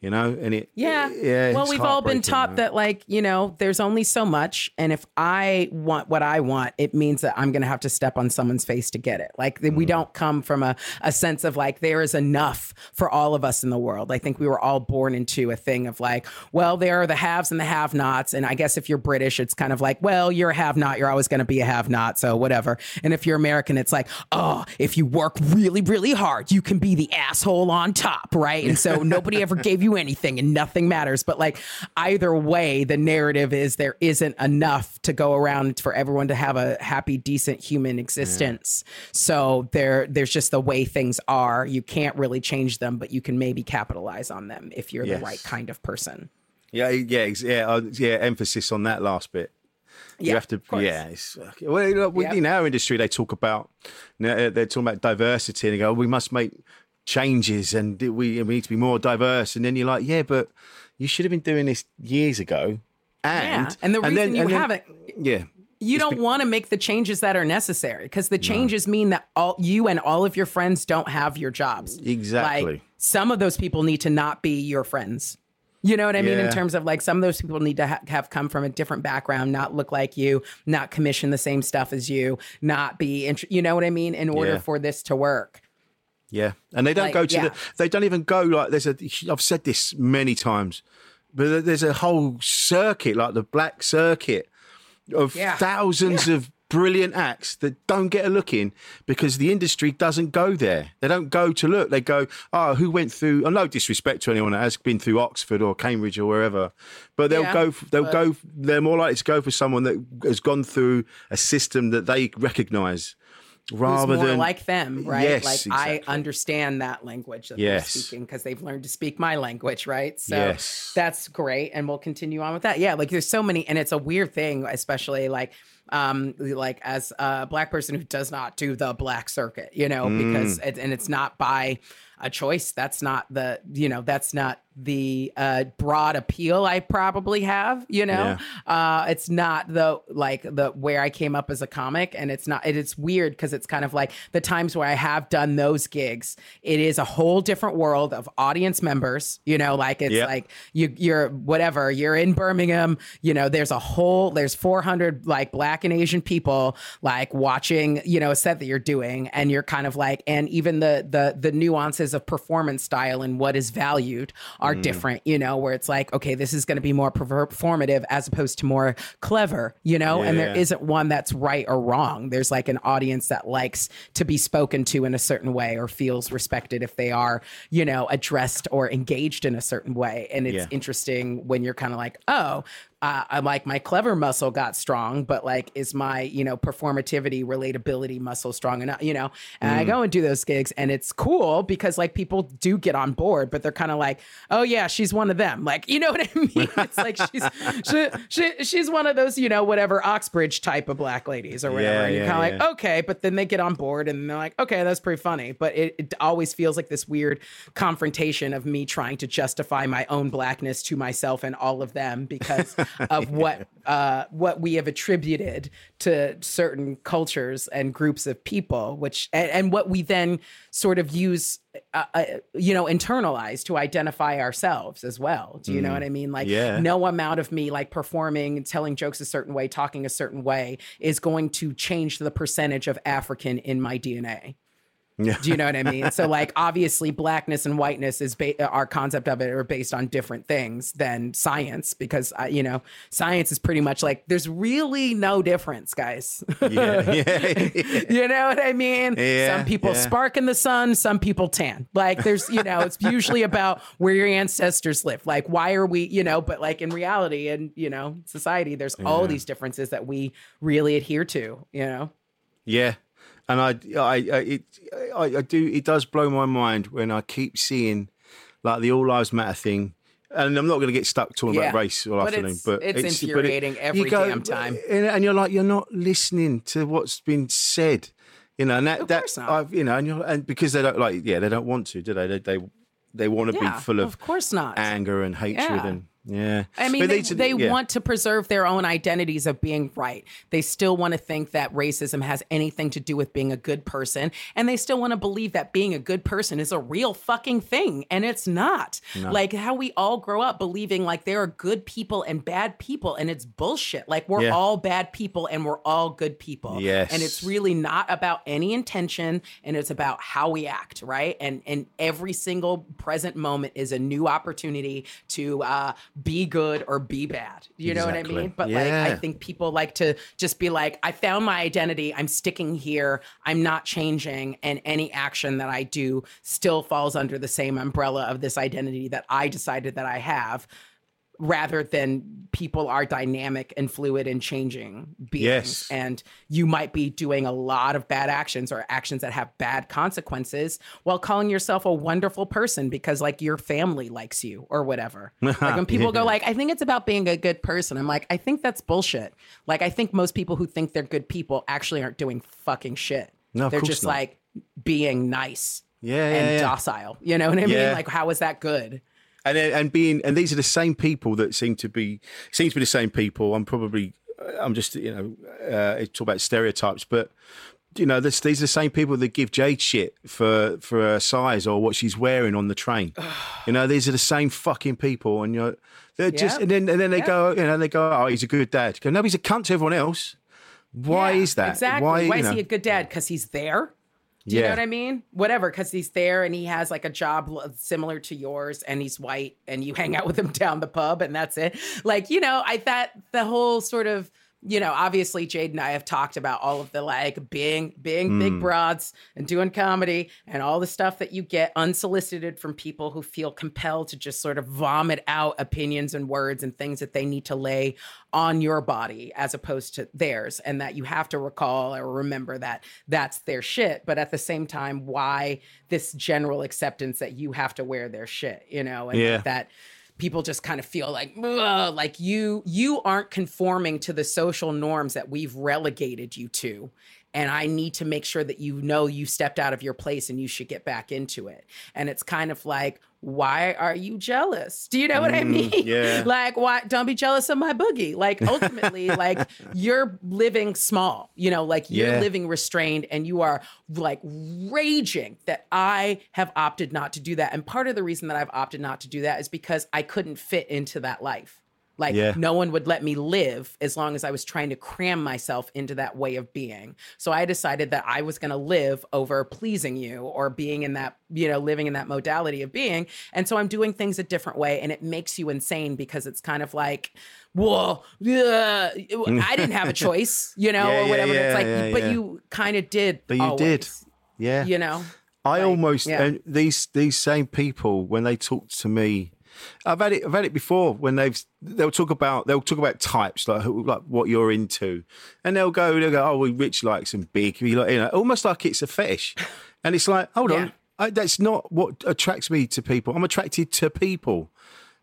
You know, and it Yeah. yeah. Well, we've all been taught man. that, like, you know, there's only so much. And if I want what I want, it means that I'm going to have to step on someone's face to get it. Like, Mm. we don't come from a, a sense of like, there is enough for all of us in the world. I think we were all born into a thing of like, well, there are the haves and the have nots. And I guess if you're British, it's kind of like, well, you're a have not. You're always going to be a have not. So whatever. And if you're American, it's like, oh, if you work really, really hard, you can be the asshole on top. Right. And so nobody ever gave you anything and nothing matters. But like either way, the narrative is there isn't enough to go around for everyone to have a happy, decent human existence. So there there's just the way things are. You can't really change them, but you can maybe capitalize on them if you're Yes. the right kind of person. Yeah, yeah, yeah, uh, yeah. Emphasis on that last bit. You Yeah, have to, yeah. It's, well, in our industry, they talk about, you know, they're talking about diversity, and they go, we must make changes, and we we need to be more diverse. And then you're like, yeah, but you should have been doing this years ago. And Yeah, and the reason then- you haven't yeah, you don't want to make the changes that are necessary because the changes mean that all you and all of your friends don't have your jobs. Exactly. Like some of those people need to not be your friends. You know what I mean? In terms of like some of those people need to ha- have come from a different background, not look like you, not commission the same stuff as you, not be, int- you know what I mean? In order Yeah. for this to work. Yeah, and they don't Like, go to yeah. the. They don't even go like there's a. I've said this many times, but there's a whole circuit like the black circuit of Yeah. thousands of brilliant acts that don't get a look in because the industry doesn't go there. They don't go to look. They go, oh, who went through? And no disrespect to anyone that has been through Oxford or Cambridge or wherever, but they'll Yeah, go. They'll but- go. They're more likely to go for someone that has gone through a system that they recognise. Rather than like them, right? Yes, like exactly. I understand that language that Yes. they're speaking because they've learned to speak my language, right? So Yes. that's great, and we'll continue on with that. Yeah, like there's so many, and it's a weird thing, especially like um like as a black person who does not do the black circuit you know Mm. because it, and it's not by a choice that's not the you know that's not the uh broad appeal i probably have you know? Uh it's not the like the where i came up as a comic and it's not it, it's weird because it's kind of like the times where i have done those gigs it is a whole different world of audience members you know? Like it's Yeah. like you you're whatever you're in birmingham you know? There's a whole there's 400 like black and asian people like watching you know a set that you're doing and you're kind of like and even the the the nuances of performance style and what is valued Mm. are different you know where it's like okay this is going to be more performative as opposed to more clever you know and there Yeah. isn't one that's right or wrong there's like an audience that likes to be spoken to in a certain way or feels respected if they are you know addressed or engaged in a certain way and it's Yeah. interesting when you're kind of like oh uh, I'm like my clever muscle got strong, but like, is my you know performativity, relatability muscle strong enough? You know, and Mm. I go and do those gigs, and it's cool because like people do get on board, but they're kind of like, oh yeah, she's one of them. Like, you know what I mean? It's like she's she, she, she's one of those you know whatever Oxbridge type of black ladies or whatever. Yeah, and you're yeah, kind of yeah. like, okay, but then they get on board and they're like, okay, that's pretty funny. But it, it always feels like this weird confrontation of me trying to justify my own blackness to myself and all of them because of what uh, what we have attributed to certain cultures and groups of people, which and, and what we then sort of use. Uh, uh, you know, internalize to identify ourselves as well. Do you know what I mean? Like, Yeah. no amount of me like performing, telling jokes a certain way, talking a certain way is going to change the percentage of African in my DNA. Yeah. Do you know what I mean? so like obviously blackness and whiteness is ba- our concept of it are based on different things than science because uh, you know science is pretty much like there's really no difference, guys. yeah, yeah. you know what I mean? Yeah, some people yeah. spark in the sun, some people tan. Like there's, you know, it's usually about where your ancestors live. Like why are we, you know, but like in reality and, you know, society, there's all these differences that we really adhere to, you know? Yeah, and I, I, I it, I, I do. It does blow my mind when I keep seeing like the All Lives Matter thing. And I'm not going to get stuck talking Yeah, about race all but afternoon, it's- but it's but infuriating every go- damn time. and, you're like, you're not listening to what's been said, you know. And that, Of that course not. I've, you know, and, you're, and because they don't like, yeah, they don't want to, do they? They they, they want to Yeah, be full of, of course not. anger and hatred Yeah. and Yeah. I mean, But they, these they yeah. want to preserve their own identities of being right. They still want to think that racism has anything to do with being a good person. And they still want to believe that being a good person is a real fucking thing. And it's not. Like how we all grow up believing like there are good people and bad people. And it's bullshit. Like we're Yeah. all bad people and we're all good people. Yes. And it's really not about any intention and it's about how we act, right? And and every single present moment is a new opportunity to uh, be good or be bad. You know what I mean? But Yeah. like I think people like to just be like, I found my identity, I'm sticking here, I'm not changing, and any action that I do still falls under the same umbrella of this identity that I decided that I have. Rather than people are dynamic and fluid and changing beings. Yes. And you might be doing a lot of bad actions or actions that have bad consequences while calling yourself a wonderful person because like your family likes you or whatever. like when people go like, I think it's about being a good person. I'm like, I think that's bullshit. Like I think most people who think they're good people actually aren't doing fucking shit. No, they're just not. like being nice Yeah, yeah, and yeah. docile. You know what I mean? Yeah. Like how is that good? And and being and these are the same people that seem to be seem to be the same people. I'm probably I'm just you know uh, talk about stereotypes, but you know this, these are the same people that give Jade shit for for her size or what she's wearing on the train. you know these are the same fucking people, and you know they're just and then and then they Yeah. go you know they go oh he's a good dad. Go, no, he's a cunt to everyone else. Why Yeah, is that? Exactly. Why, Why, is know? he a good dad? Because he's there. Do you know what I mean? Whatever, because he's there and he has like a job similar to yours, and he's white, and you hang out with him down the pub, and that's it. Like you know, I thought the whole sort of you know, obviously Jade and I have talked about all of the like being being Hmm. big broads and doing comedy and all the stuff that you get unsolicited from people who feel compelled to just sort of vomit out opinions and words and things that they need to lay on your body as opposed to theirs and that you have to recall or remember that that's their shit but at the same time why this general acceptance that you have to wear their shit you know and Yeah. that people just kind of feel like like you you aren't conforming to the social norms that we've relegated you to. And i need to make sure that you know you stepped out of your place and you should get back into it. And it's kind of like why are you jealous? Do you know what i mm, mean? yeah. like why don't be jealous of my boogie. Like ultimately like you're living small you know like you're Yeah. living restrained and you are like raging that i have opted not to do that. And part of the reason that i've opted not to do that is because i couldn't fit into that life like Yeah. no one would let me live as long as I was trying to cram myself into that way of being. So I decided that I was going to live over pleasing you or being in that, you know, living in that modality of being. And so I'm doing things a different way and it makes you insane because it's kind of like, yeah, I didn't have a choice, you know, Yeah, or whatever. It's like, but you kind of did. But you did. Yeah. You know? I Like, almost these these same people when they talk to me, I've had it. I've had it before when they've they'll talk about they'll talk about types like who, like what you're into, and they'll go they'll go oh well, Rich likes them big, you know almost like it's a fetish, and it's like hold Yeah. on, I, that's not what attracts me to people. I'm attracted to people.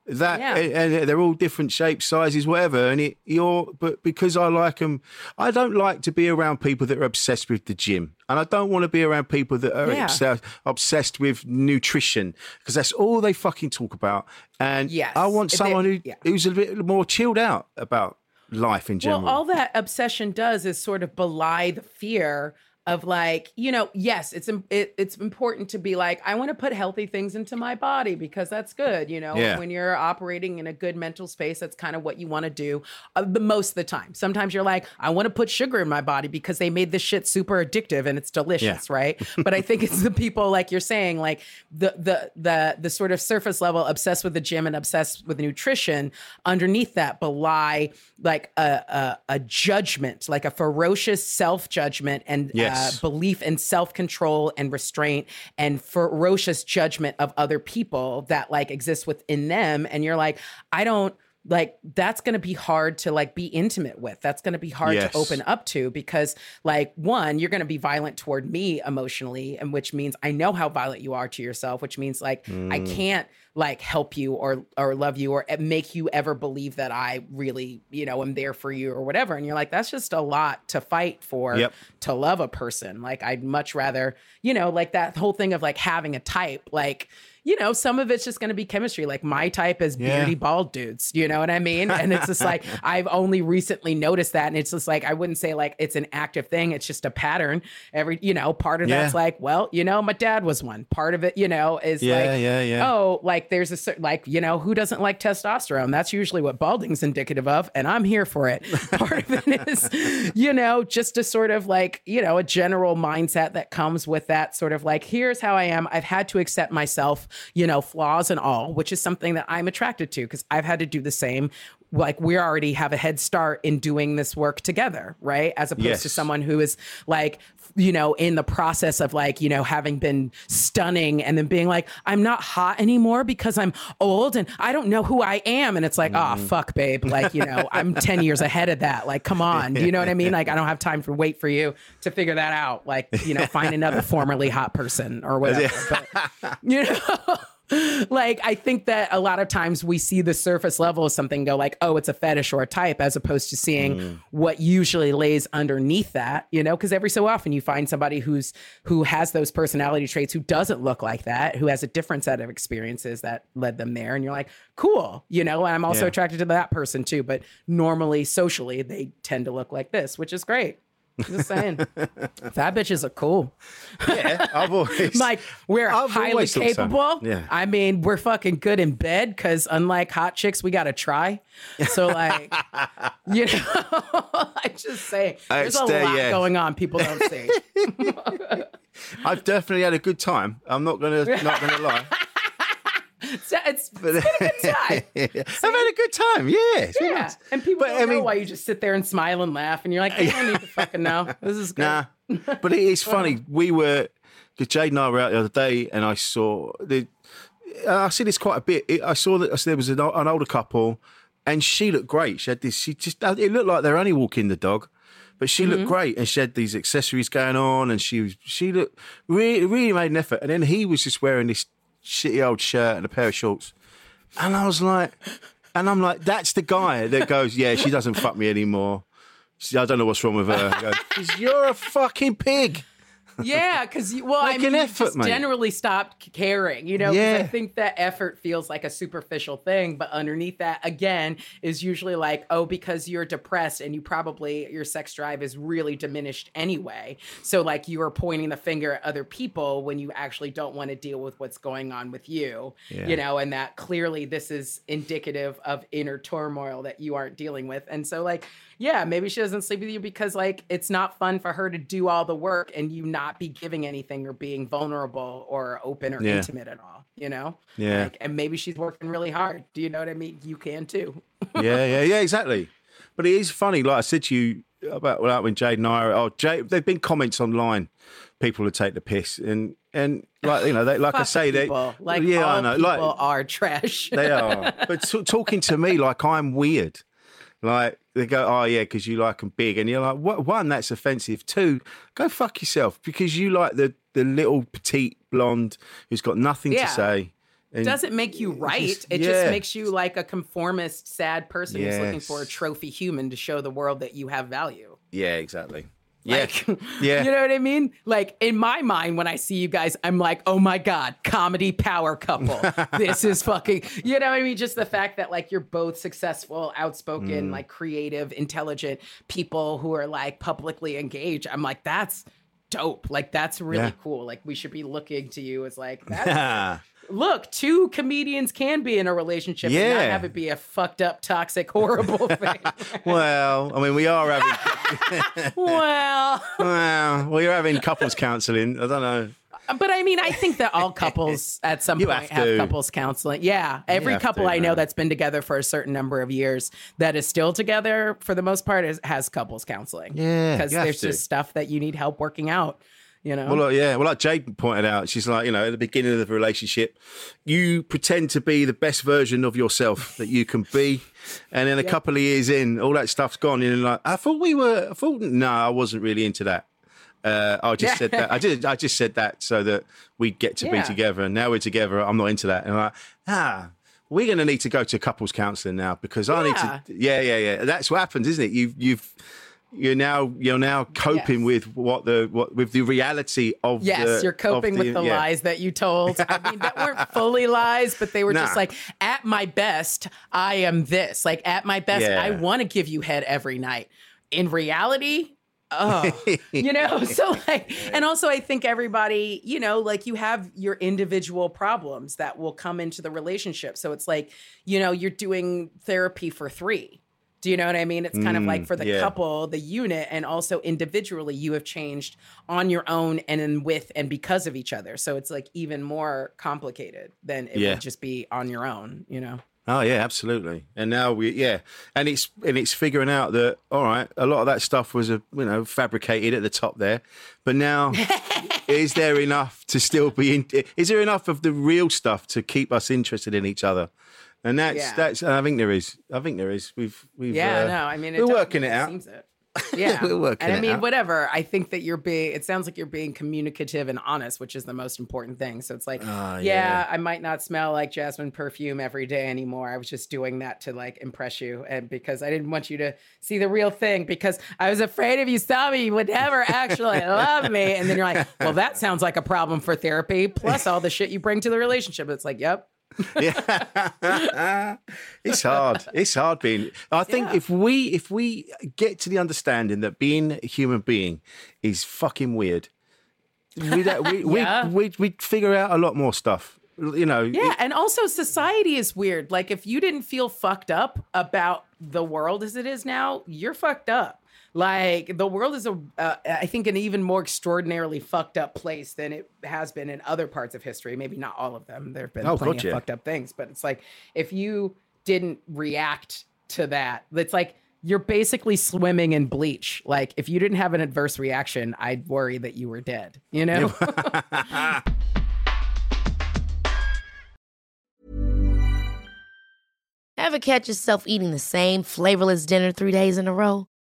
That Yeah. and, they're all different shapes, sizes, whatever. And it, you're, but because I like them, I don't like to be around people that are obsessed with the gym, and I don't want to be around people that are Yeah. obsessed, obsessed with nutrition because that's all they fucking talk about. And Yes. I want someone who, yeah. who's a bit more chilled out about life in general. Well, all that obsession does is sort of belie the fear of like, you know, yes, it's it, it's important to be like, I want to put healthy things into my body because that's good. You know, Yeah. when you're operating in a good mental space, that's kind of what you want to do. Uh, the most of the time, sometimes you're like, I want to put sugar in my body because they made this shit super addictive and it's delicious, right? but I think it's the people like you're saying, like the the the the sort of surface level obsessed with the gym and obsessed with nutrition. Underneath that, belie like a a, a judgment, like a ferocious self judgment and Yes. uh, belief in self control and restraint and ferocious judgment of other people that like exists within them. And you're like, I don't like that's going to be hard to like be intimate with that's going to be hard Yes. to open up to because like one you're going to be violent toward me emotionally and which means i know how violent you are to yourself which means like i Mm. can't like help you or or love you or eh, make you ever believe that i really you know am there for you or whatever and you're like that's just a lot to fight for Yep. to love a person like i'd much rather you know like that whole thing of like having a type like you know, some of it's just going to be chemistry. Like my type is Yeah. beardy bald dudes. You know what I mean? And it's just like I've only recently noticed that, and it's just like I wouldn't say like it's an active thing. It's just a pattern. Every you know, part of Yeah. that's like, well, you know, my dad was one. Part of it, you know, is Yeah, like, yeah, yeah. oh, like there's a certain like you know who doesn't like testosterone? That's usually what balding's indicative of, and I'm here for it. Part of it is, you know, just a sort of like you know a general mindset that comes with that sort of like here's how I am. I've had to accept myself, you know, flaws and all, which is something that I'm attracted to because I've had to do the same. Like we already have a head start in doing this work together, right? As opposed to someone who is like you know in the process of like you know having been stunning and then being like i'm not hot anymore because i'm old and i don't know who i am. And it's like oh fuck babe. Like you know i'm 10 years ahead of that. Like come on. Do you know what i mean? Like i don't have time to wait for you to figure that out. Like you know find another formerly hot person or whatever. But you know like I think that a lot of times we see the surface level of something go like, oh, it's a fetish or a type, as opposed to seeing mm. what usually lays underneath that, you know, because every so often you find somebody who's who has those personality traits who doesn't look like that, who has a different set of experiences that led them there. And you're like, cool, you know, and I'm also Yeah. attracted to that person too. But normally socially they tend to look like this, which is great. Just saying. Fat bitches are cool. Yeah, I've always like we're I've highly always thought so. capable. Yeah. I mean, we're fucking good in bed because unlike hot chicks, we got to try. So like, you know, I'm just say there's a uh, lot yeah. going on people don't see. I've definitely had a good time. I'm not gonna not gonna lie. So it's, it's been a good time. I've had a good time. Yeah, Yeah, nice. and people But, don't I know mean- why you just sit there and smile and laugh, and you're like, I don't need to fucking know. This is good. Nah, but it is funny. We were because Jade and I were out the other day, and I saw the. I see this quite a bit. It, I saw that there was an, an older couple, and she looked great. She had this. She just it looked like they're only walking the dog, but she Mm-hmm. looked great, and she had these accessories going on, and she was she looked really really made an effort. And then he was just wearing this shitty old shirt and a pair of shorts, and I was like, and I'm like, that's the guy that goes, yeah, she doesn't fuck me anymore. She- I don't know what's wrong with her. I go, 'Cause you're a fucking pig. Yeah, because well, I mean, effort, just mate. generally stopped caring. You know, 'cause I think that effort feels like a superficial thing, but underneath that, again, is usually like, oh, because you're depressed and you probably your sex drive is really diminished anyway. So like you are pointing the finger at other people when you actually don't want to deal with what's going on with you. Yeah. You know, and that clearly this is indicative of inner turmoil that you aren't dealing with. And so like yeah, maybe she doesn't sleep with you because like it's not fun for her to do all the work and you not be giving anything or being vulnerable or open or Yeah. intimate at all, you know? Yeah. Like, and maybe she's working really hard. Do you know what I mean? You can too. yeah, yeah, yeah, exactly. But it is funny, like I said to you about well, when Jade and I are, oh, Jade, there've been comments online, people who take the piss, and and like you know, they, like I say, they, people. like yeah, I know, people like are trash. they are, but t- talking to me like I'm weird, like they go, oh yeah, because you like them big, and you're like, what? One, that's offensive. Two, go fuck yourself because you like the the little petite blonde who's got nothing Yeah. to say. And doesn't make you right. just- it yeah. just makes you like a conformist, sad person who's looking for a trophy human to show the world that you have value. yeah, exactly. Yeah, Like, yeah. You know what I mean? Like in my mind, when I see you guys, I'm like, oh my God, comedy power couple. this is fucking, you know what I mean? Just the fact that like you're both successful, outspoken, Mm. like creative, intelligent people who are like publicly engaged. I'm like, that's dope. Like that's really Yeah. cool. Like we should be looking to you as like, that's, look, two comedians can be in a relationship and not have it be a fucked up, toxic, horrible thing. well, I mean, we are having. well. well, well, you're having couples counselling. I don't know. Uh, but I mean, I think that all couples at some You point have have, couples counseling. Yeah. Every couple to, I know man. that's been together for a certain number of years that is still together for the most part is, has couples counseling. Yeah, Because there's to. just stuff that you need help working out, you know? Well, yeah. Well, like Jade pointed out, she's like, you know, at the beginning of the relationship, you pretend to be the best version of yourself that you can be, and then a couple of years in, all that stuff's gone. And you're like, I thought we were. I thought no, I wasn't really into that. Uh, I just Yeah. said that. I did. I just said that so that we'd get to be together. And now we're together. I'm not into that. And I'm like, ah, we're going to need to go to couples counselling now because I need to. Yeah, yeah, yeah. That's what happens, isn't it? You've you've you're now you're now coping Yes. with what the what with the reality of Yes, the, you're coping of with the yeah. lies that you told. I mean, that weren't fully lies, but they were just like, at my best, I am this. Like, at my best, Yeah. I want to give you head every night. In reality, oh, you know, so like, and also I think everybody, you know, like you have your individual problems that will come into the relationship. So it's like, you know, you're doing therapy for three. Do you know what I mean? It's kind of like Mm, for the yeah. couple, the unit, and also individually, you have changed on your own and in with and because of each other. So it's like even more complicated than it Yeah. would just be on your own, you know? Oh yeah, absolutely. And now we yeah, and it's and it's figuring out that all right, a lot of that stuff was a you know fabricated at the top there, but now is there enough to still be in? Is there enough of the real stuff to keep us interested in each other? And that's Yeah. that's I think there is. I think there is. We've we've Yeah, uh, no, I mean, we're working it out. It. Yeah, We're working and I mean, out. whatever. I think that you're being. It sounds like you're being communicative and honest, which is the most important thing. So it's like, Ah, yeah, yeah. I might not smell like jasmine perfume every day anymore. I was just doing that to like impress you, and because I didn't want you to see the real thing, because I was afraid if you saw me, you would never actually love me. And then you're like, well, that sounds like a problem for therapy. Plus all the shit you bring to the relationship. It's like, yep. yeah. it's hard. It's hard being. I think Yeah. if we if we get to the understanding that being a human being is fucking weird, we'd uh, we we Yeah. we'd, we'd figure out a lot more stuff. You know. Yeah, and also society is weird. Like if you didn't feel fucked up about the world as it is now, you're fucked up. Like the world is a, uh, I think, an even more extraordinarily fucked up place than it has been in other parts of history. Maybe not all of them. There have been Oh, plenty God, of fucked up things, but it's like if you didn't react to that, it's like you're basically swimming in bleach. Like if you didn't have an adverse reaction, I'd worry that you were dead. You know? Ever catch yourself eating the same flavorless dinner three days in a row?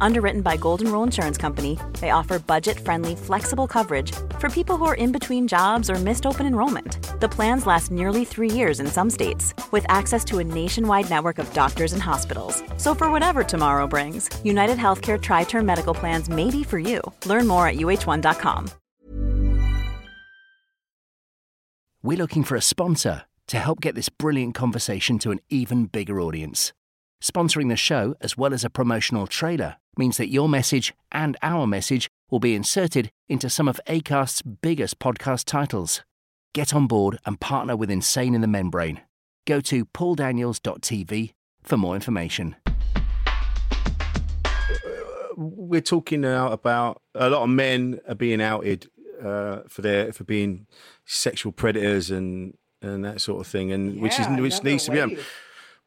Underwritten by Golden Rule Insurance Company, they offer budget friendly, flexible coverage for people who are in between jobs or missed open enrollment. The plans last nearly three years in some states, with access to a nationwide network of doctors and hospitals. So, for whatever tomorrow brings, United Healthcare Tri Term Medical Plans may be for you. Learn more at uhone.com. We're looking for a sponsor to help get this brilliant conversation to an even bigger audience. Sponsoring the show, as well as a promotional trailer, means that your message and our message will be inserted into some of ACAST's biggest podcast titles. Get on board and partner with Insane in the Membrane. Go to pauldaniels.tv for more information. we're talking now about a lot of men are being outed uh, for their for being sexual predators and and that sort of thing, and which is which needs to be done.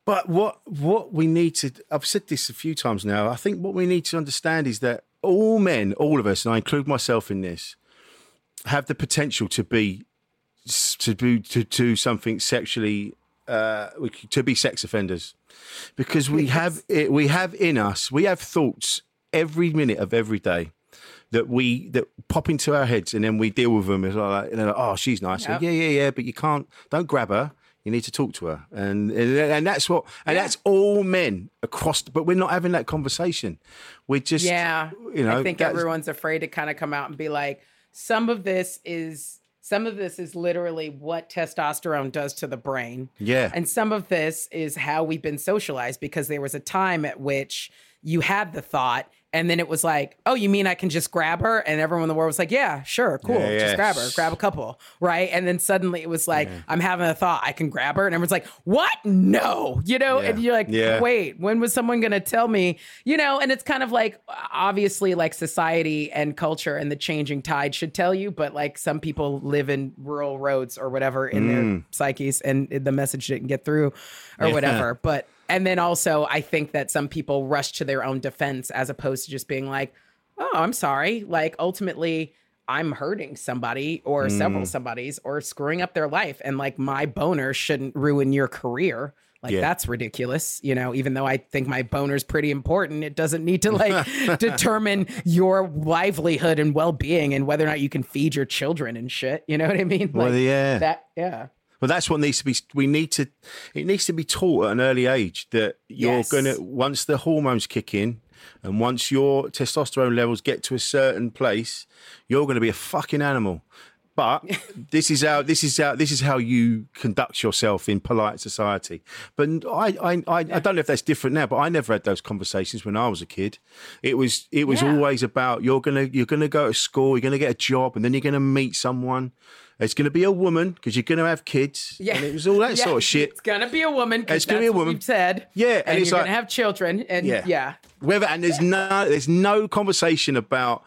But what what we need to I've said this a few times now. I think what we need to understand is that all men, all of us, and I include myself in this, have the potential to be to do to do something sexually uh, to be sex offenders because we have it, we have in us we have thoughts every minute of every day that we that pop into our heads and then we deal with them as like, like oh she's nice Yep. yeah yeah yeah but you can't don't grab her you need to talk to her and and, and that's what and that's all men across but we're not having that conversation we're just Yeah. you know I think everyone's afraid to kind of come out and be like, some of this is Some of this is literally what testosterone does to the brain. Yeah. And some of this is how we've been socialized because there was a time at which you had the thought and then it was like, oh, you mean I can just grab her? And everyone in the world was like, yeah, sure, cool. Yeah, just grab her, grab a couple. Right. And then suddenly it was like, I'm having a thought, I can grab her. And everyone's like, what? No. You know, Yeah. and you're like, Yeah. wait, when was someone going to tell me? You know, and it's kind of like, obviously, like society and culture and the changing tide should tell you, but like some people live in rural roads or whatever in Mm. their psyches and the message didn't get through or whatever. But, and then also, I think that some people rush to their own defense as opposed to just being like, oh, I'm sorry. Like, ultimately, I'm hurting somebody or Mm. several somebodies or screwing up their life. And like, my boner shouldn't ruin your career. Like, Yeah. that's ridiculous. You know, even though I think my boner's pretty important, it doesn't need to like determine your livelihood and well being and whether or not you can feed your children and shit. You know what I mean? Well, yeah. That, yeah. Well, that's what needs to be. We need to. It needs to be taught at an early age that you're Yes. gonna once the hormones kick in, and once your testosterone levels get to a certain place, you're going to be a fucking animal. But this is how this is how this is how you conduct yourself in polite society. But I I, I, I don't know if that's different now, but I never had those conversations when I was a kid. It was it was Yeah. always about you're gonna you're gonna go to school, you're gonna get a job, and then you're gonna meet someone. It's gonna be a woman because you're gonna have kids. Yeah. and it was all that Yeah, sort of shit. It's gonna be a woman. It's gonna be a woman. Said. Yeah, and, and it's you're like- gonna have children, and Yeah. yeah, Whether and there's no there's no conversation about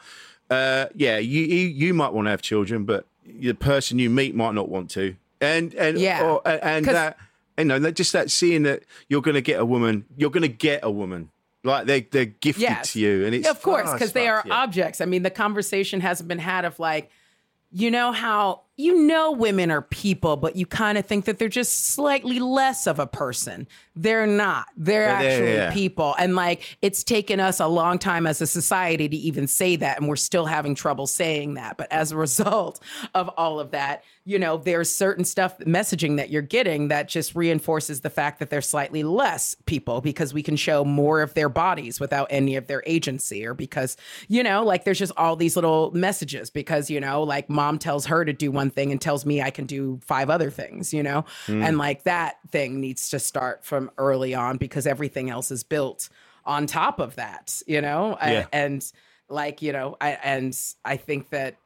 uh yeah you you, you might want to have children, but the person you meet might not want to. And and Yeah. or, and that you know that just that seeing that you're going to get a woman, you're going to get a woman. Like they they're gifted Yes. to you, and it's of course oh, because it's they are yeah. objects. I mean, the conversation hasn't been had of like, you know how you know women are people, but you kind of think that they're just slightly less of a person. They're not. They're Yeah, actually yeah. people, and like it's taken us a long time as a society to even say that, and we're still having trouble saying that. But as a result of all of that, you know, there's certain stuff messaging that you're getting that just reinforces the fact that they're slightly less people because we can show more of their bodies without any of their agency, or because, you know, like there's just all these little messages because, you know, like mom tells her to do one thing and tells me I can do five other things, you know? Hmm. And like that thing needs to start from early on because everything else is built on top of that, you know? Yeah. And like, you know, I, and I think that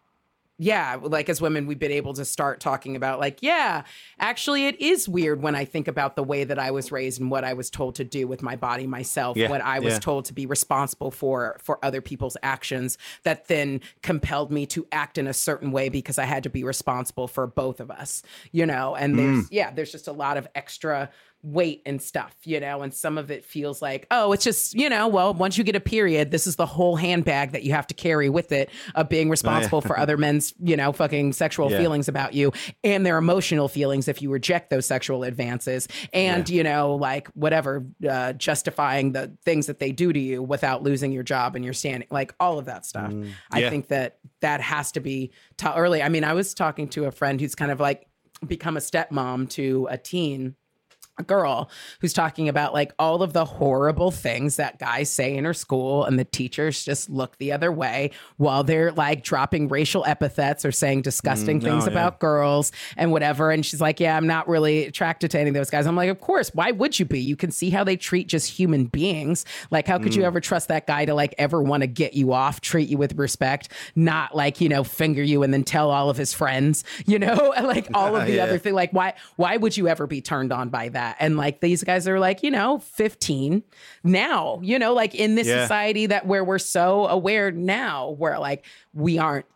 yeah, like as women, we've been able to start talking about, like, yeah, actually, it is weird when I think about the way that I was raised and what I was told to do with my body myself, Yeah, what I was yeah. told to be responsible for for other people's actions that then compelled me to act in a certain way because I had to be responsible for both of us, you know. And Mm. there's yeah, there's just a lot of extra weight and stuff, you know, and some of it feels like, oh, it's just, you know, well, once you get a period, this is the whole handbag that you have to carry with it of being responsible for other men's, you know, fucking sexual Yeah. feelings about you and their emotional feelings if you reject those sexual advances and, you know, like whatever, uh, justifying the things that they do to you without losing your job and your standing, like all of that stuff. I Yeah. think that that has to be taught early. I mean, I was talking to a friend who's kind of like become a stepmom to a teen girl who's talking about like all of the horrible things that guys say in her school and the teachers just look the other way while they're like dropping racial epithets or saying disgusting things oh, yeah. about girls and whatever and she's like yeah I'm not really attracted to any of those guys I'm like of course why would you be you can see how they treat just human beings like how could Mm. you ever trust that guy to like ever want to get you off treat you with respect not like you know finger you and then tell all of his friends you know like all of the Yeah. other thing like why why would you ever be turned on by that and like these guys are like you know 15 now you know like in this Yeah. society that where we're so aware now where like we aren't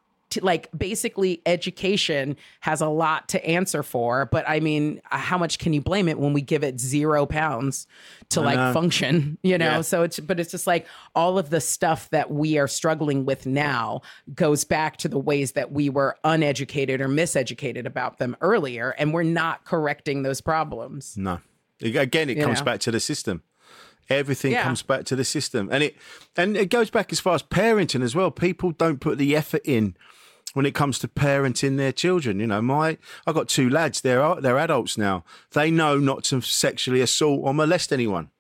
like basically education has a lot to answer for but i mean uh, how much can you blame it when we give it zero pounds to like function you know Yeah. so it's but it's just like all of the stuff that we are struggling with now goes back to the ways that we were uneducated or miseducated about them earlier and we're not correcting those problems No. Again, it You comes know? back to the system. Everything Yeah. comes back to the system, and it and it goes back as far as parenting as well. People don't put the effort in when it comes to parenting their children. You know, my I've got two lads. They're they're adults now. They know not to sexually assault or molest anyone,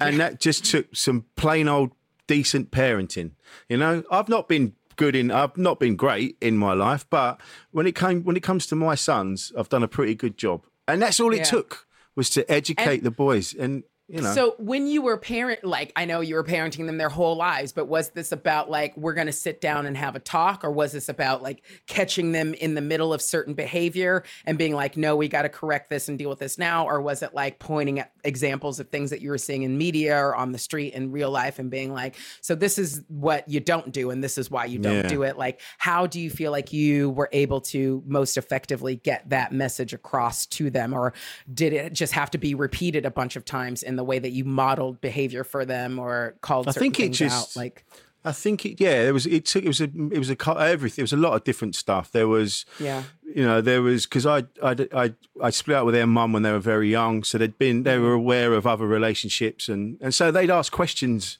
and that just took some plain old decent parenting. You know, I've not been good in. I've not been great in my life, but when it came when it comes to my sons, I've done a pretty good job, and that's all it Yeah. took was to educate And- the boys, and you know. So when you were parent, like I know you were parenting them their whole lives, but was this about like we're going to sit down and have a talk, or was this about like catching them in the middle of certain behavior and being like, no, we got to correct this and deal with this now, or was it like pointing at examples of things that you were seeing in media or on the street in real life and being like, so this is what you don't do and this is why you don't Yeah. do it? Like, how do you feel like you were able to most effectively get that message across to them, or did it just have to be repeated a bunch of times in the way that you modeled behavior for them or called I think it just- out? Like, I think it, yeah, it was it took it was a it was a everything. It was a lot of different stuff. There was yeah, you know there was because I, I I I split up with their mum when they were very young, so they'd been they were mm. aware of other relationships and and so they'd ask questions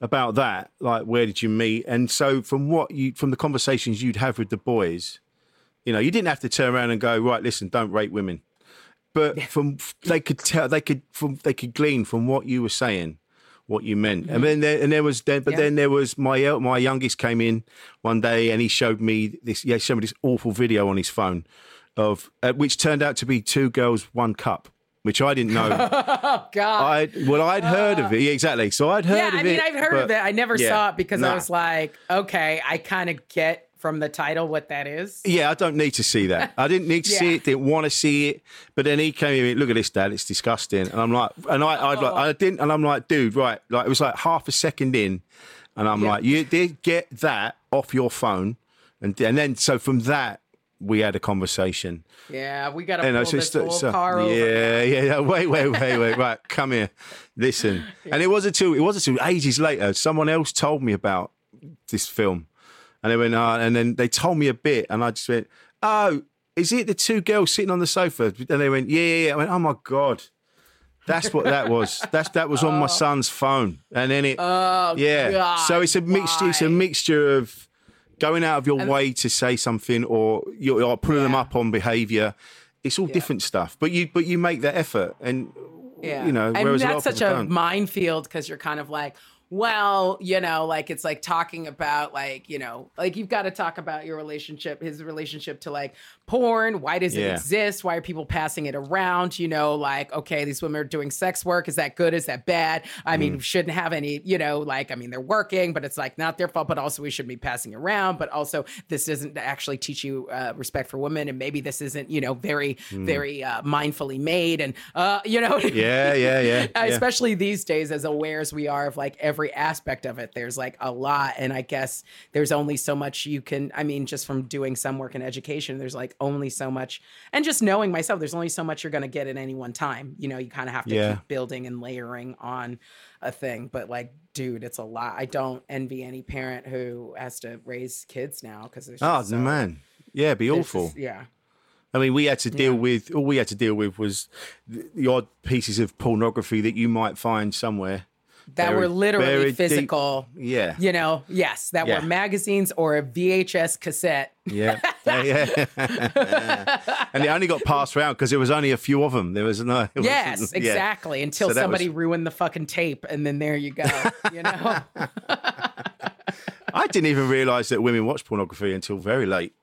about that, like where did you meet? And so from what you from the conversations you'd have with the boys, you know, you didn't have to turn around and go right. Listen, don't rape women. But from they could tell they could from they could glean from what you were saying what you meant. And then there, and there was then, but Mm-hmm. Yeah. then there was my my youngest came in one day and he showed me this. Yeah, showed me this awful video on his phone of uh, which turned out to be two girls, one cup, which I didn't know. oh God. I well, I'd heard of it yeah, exactly. So I'd heard yeah, of I mean, it. I've heard but- of it. I never yeah, saw it because I was like, okay, I kind of get from the title what that is. Yeah, I don't need to see that. I didn't need to see it. Didn't want to see it. But then he came in. Look at this, Dad. It's disgusting. And I'm like, and I, I'd like, I oh. didn't. And I'm like, dude, right? Like it was like half a second in, and I'm Yeah. like, you did get that off your phone, and and then so from that we had a conversation. Yeah, we got to pull I was this whole so- car over. yeah, yeah, yeah. Wait, wait, wait, wait. right, come here. Listen. And it wasn't till it wasn't till ages later. Someone else told me about this film, and they went, uh, and then they told me a bit, and I just went, oh, is it the two girls sitting on the sofa? And they went, yeah, yeah. yeah. I went, oh my god. That's what that was. That's that was on my son's phone, and then it. Oh, yeah. God, so it's a mixture. It's a mixture of going out of your way to say something, or you're, putting them Yeah. up on behaviour. It's all different stuff, but you but you make that effort, and Yeah. you know, and whereas a lot that's such a don't. minefield because you're kind of like, well, you know, like it's like talking about like, you know, like you've got to talk about your relationship, his relationship to like porn. Why does it exist? Why are people passing it around? You know, like, okay, these women are doing sex work. Is that good? Is that bad? I mean, Mm. we shouldn't have any, you know, like, I mean, they're working, but it's like not their fault, but also we shouldn't be passing around. But also, this doesn't actually teach you uh, respect for women. And maybe this isn't, you know, very, very uh, mindfully made. And, uh, you know, Mm. Yeah, yeah, yeah. Yeah. especially these days as aware as we are of like every aspect of it there's like a lot and i guess there's only so much you can i mean just from doing some work in education there's like only so much and just knowing myself there's only so much you're going to get at any one time you know you kind of have to Yeah. keep building and layering on a thing but like dude it's a lot i don't envy any parent who has to raise kids now because there's Oh so- man, yeah, be awful. yeah I mean, we had to deal with all we had to deal with was the, the odd pieces of pornography that you might find somewhere. That were literally buried deep- physical Yeah, you know yes that Yeah. were magazines or a vhs cassette yeah, yeah. and they only got passed around because there was only a few of them. There was no. it Yes, wasn't- yeah. exactly. Until So somebody was- ruined the fucking tape, and then there you go. You know? I didn't even realise that women watch pornography until very late.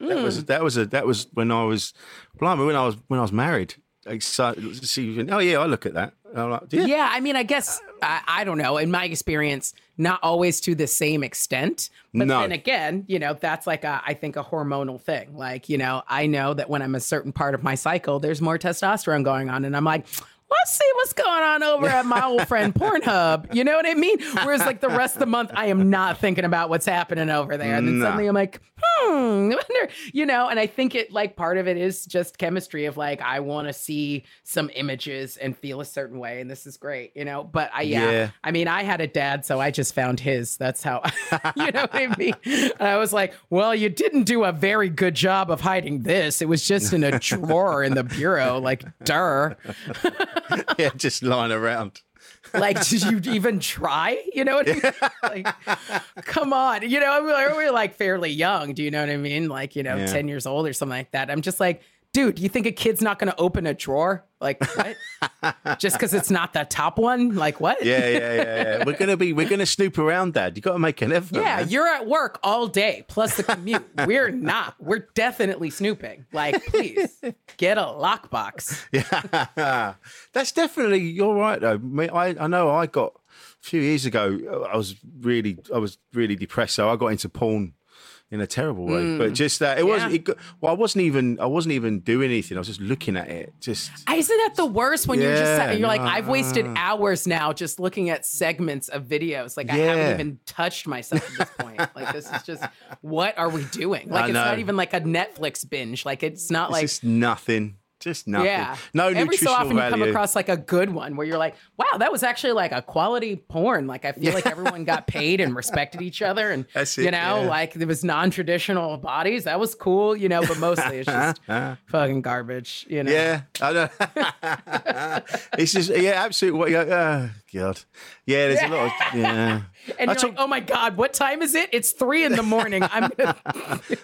That Hmm. was that was a that was when I was, blimey, when I was when I was married. Like, so, see, oh yeah, I look at that. I'm like, yeah. I mean, I guess I, I don't know. In my experience, not always to the same extent. But No. then again, you know, that's like a, I think a hormonal thing. Like, you know, I know that when I'm a certain part of my cycle, there's more testosterone going on, and I'm like. Let's see what's going on over at my old friend Pornhub. You know what I mean? Whereas, like the rest of the month, I am not thinking about what's happening over there. And then Nah. suddenly I'm like, hmm, wonder, you know, and I think it like part of it is just chemistry of like, I want to see some images and feel a certain way. And this is great, you know, but I, yeah, Yeah. I mean, I had a dad, so I just found his. That's how, you know what I mean? And I was like, well, you didn't do a very good job of hiding this. It was just in a drawer in the bureau, like, duh. yeah, just lying around. Like, did you even try? You know what I mean? Like, come on. You know, I mean, we're like fairly young. Do you know what I mean? Like, you know, Yeah. 10 years old or something like that. I'm just like, dude, you think a kid's not going to open a drawer? Like what? Just because it's not the top one? Like what? Yeah, yeah, yeah, yeah. We're gonna be, we're gonna snoop around, Dad. You got to make an effort. Yeah, man. you're at work all day plus the commute. We're not. We're definitely snooping. Like, please get a lockbox. Yeah, that's definitely. You're right though. I I know I got a few years ago. I was really I was really depressed, so I got into porn in a terrible way. But just that it wasn't. Mm. It, well, I wasn't even I wasn't even doing anything. I was just looking at it. Just Isn't that the worst when you're just Yeah, you're like. I've wasted hours now just looking at segments of videos. Like I haven't even touched myself at this point. like this is just what are we doing? Like I it's know. not even like a Netflix binge. Like it's not it's like just nothing. Just nothing. Yeah. No Every so often you come across like a good one where you're like, wow, that was actually like a quality porn. Like I feel like everyone got paid and respected each other and That's it, you know, yeah. like there was non-traditional bodies. That was cool, you know, but mostly it's just uh-huh. fucking garbage, you know. Yeah, I know. it's just yeah, absolutely. What? Oh, God. Yeah, there's a lot of yeah. And I took- like, oh my God, what time is it? It's three in the morning. I'm gonna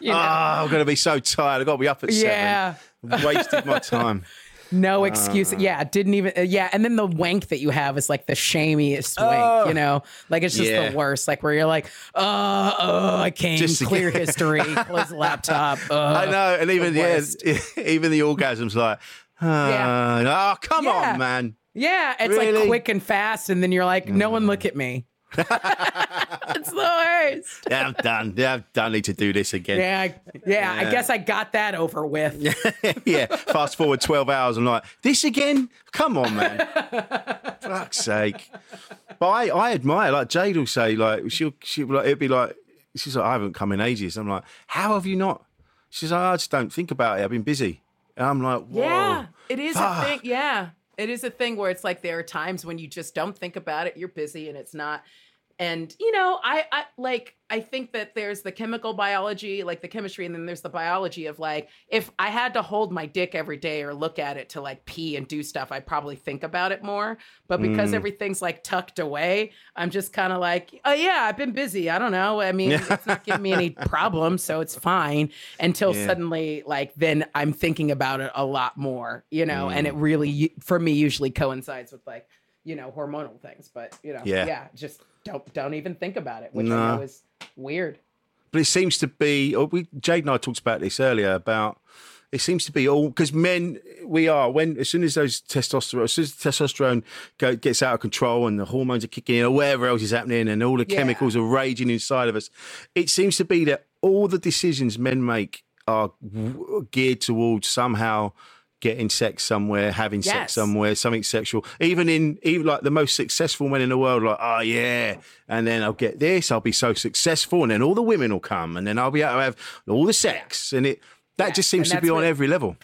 you know. Oh, I'm gonna be so tired. I've got to be up at Yeah. seven. Wasted my time. No excuse. yeah, didn't even. Uh, yeah, and then the wank that you have is like the shamiest wank. Oh. You know, like it's just Yeah. the worst. Like where you're like, oh, oh I came, Just clear history, close laptop. Uh, I know, and even the yeah, even the orgasms like. Uh, Yeah. Oh, come Yeah. on, man. Yeah, it's like quick and fast, and then you're like, no one look at me. It's the worst. Yeah, I'm done. Yeah, I don't need to do this again. Yeah, I, yeah, I guess I got that over with. yeah. Fast forward 12 hours. I'm like, this again? Come on, man. Fuck's sake. But I, I admire, like Jade will say, like, she'll, she'll be like, it'd be like, she's like, I haven't come in ages. I'm like, how have you not? She's like, I just don't think about it. I've been busy. And I'm like, Whoa. Yeah, it is a thing. Yeah, it is a thing where it's like there are times when you just don't think about it. You're busy, and it's not. And you know, I, I like I think that there's the chemical biology, like the chemistry, and then there's the biology of like if I had to hold my dick every day or look at it to like pee and do stuff, I'd probably think about it more. But because mm. everything's like tucked away, I'm just kind of like, oh yeah, I've been busy. I don't know. I mean, it's not giving me any problems, so it's fine. Until Yeah. suddenly, like then I'm thinking about it a lot more, you know, and mm. it really for me usually coincides with like you know hormonal things. But you know, Yeah. yeah, just don't don't even think about it, which No. I know is weird. But it seems to be. Oh, we Jade and I talked about this earlier about. It seems to be all because men we are when as soon as those testosterone as soon as testosterone go, gets out of control and the hormones are kicking in or whatever else is happening and all the Yeah. chemicals are raging inside of us, it seems to be that all the decisions men make are w- geared towards somehow getting sex somewhere, having sex somewhere, something sexual. Even in even like the most successful men in the world, like oh yeah, and then I'll get this, I'll be so successful, and then all the women will come, and then I'll be able to have all the sex, and it that Yeah, just seems to be on what- every level.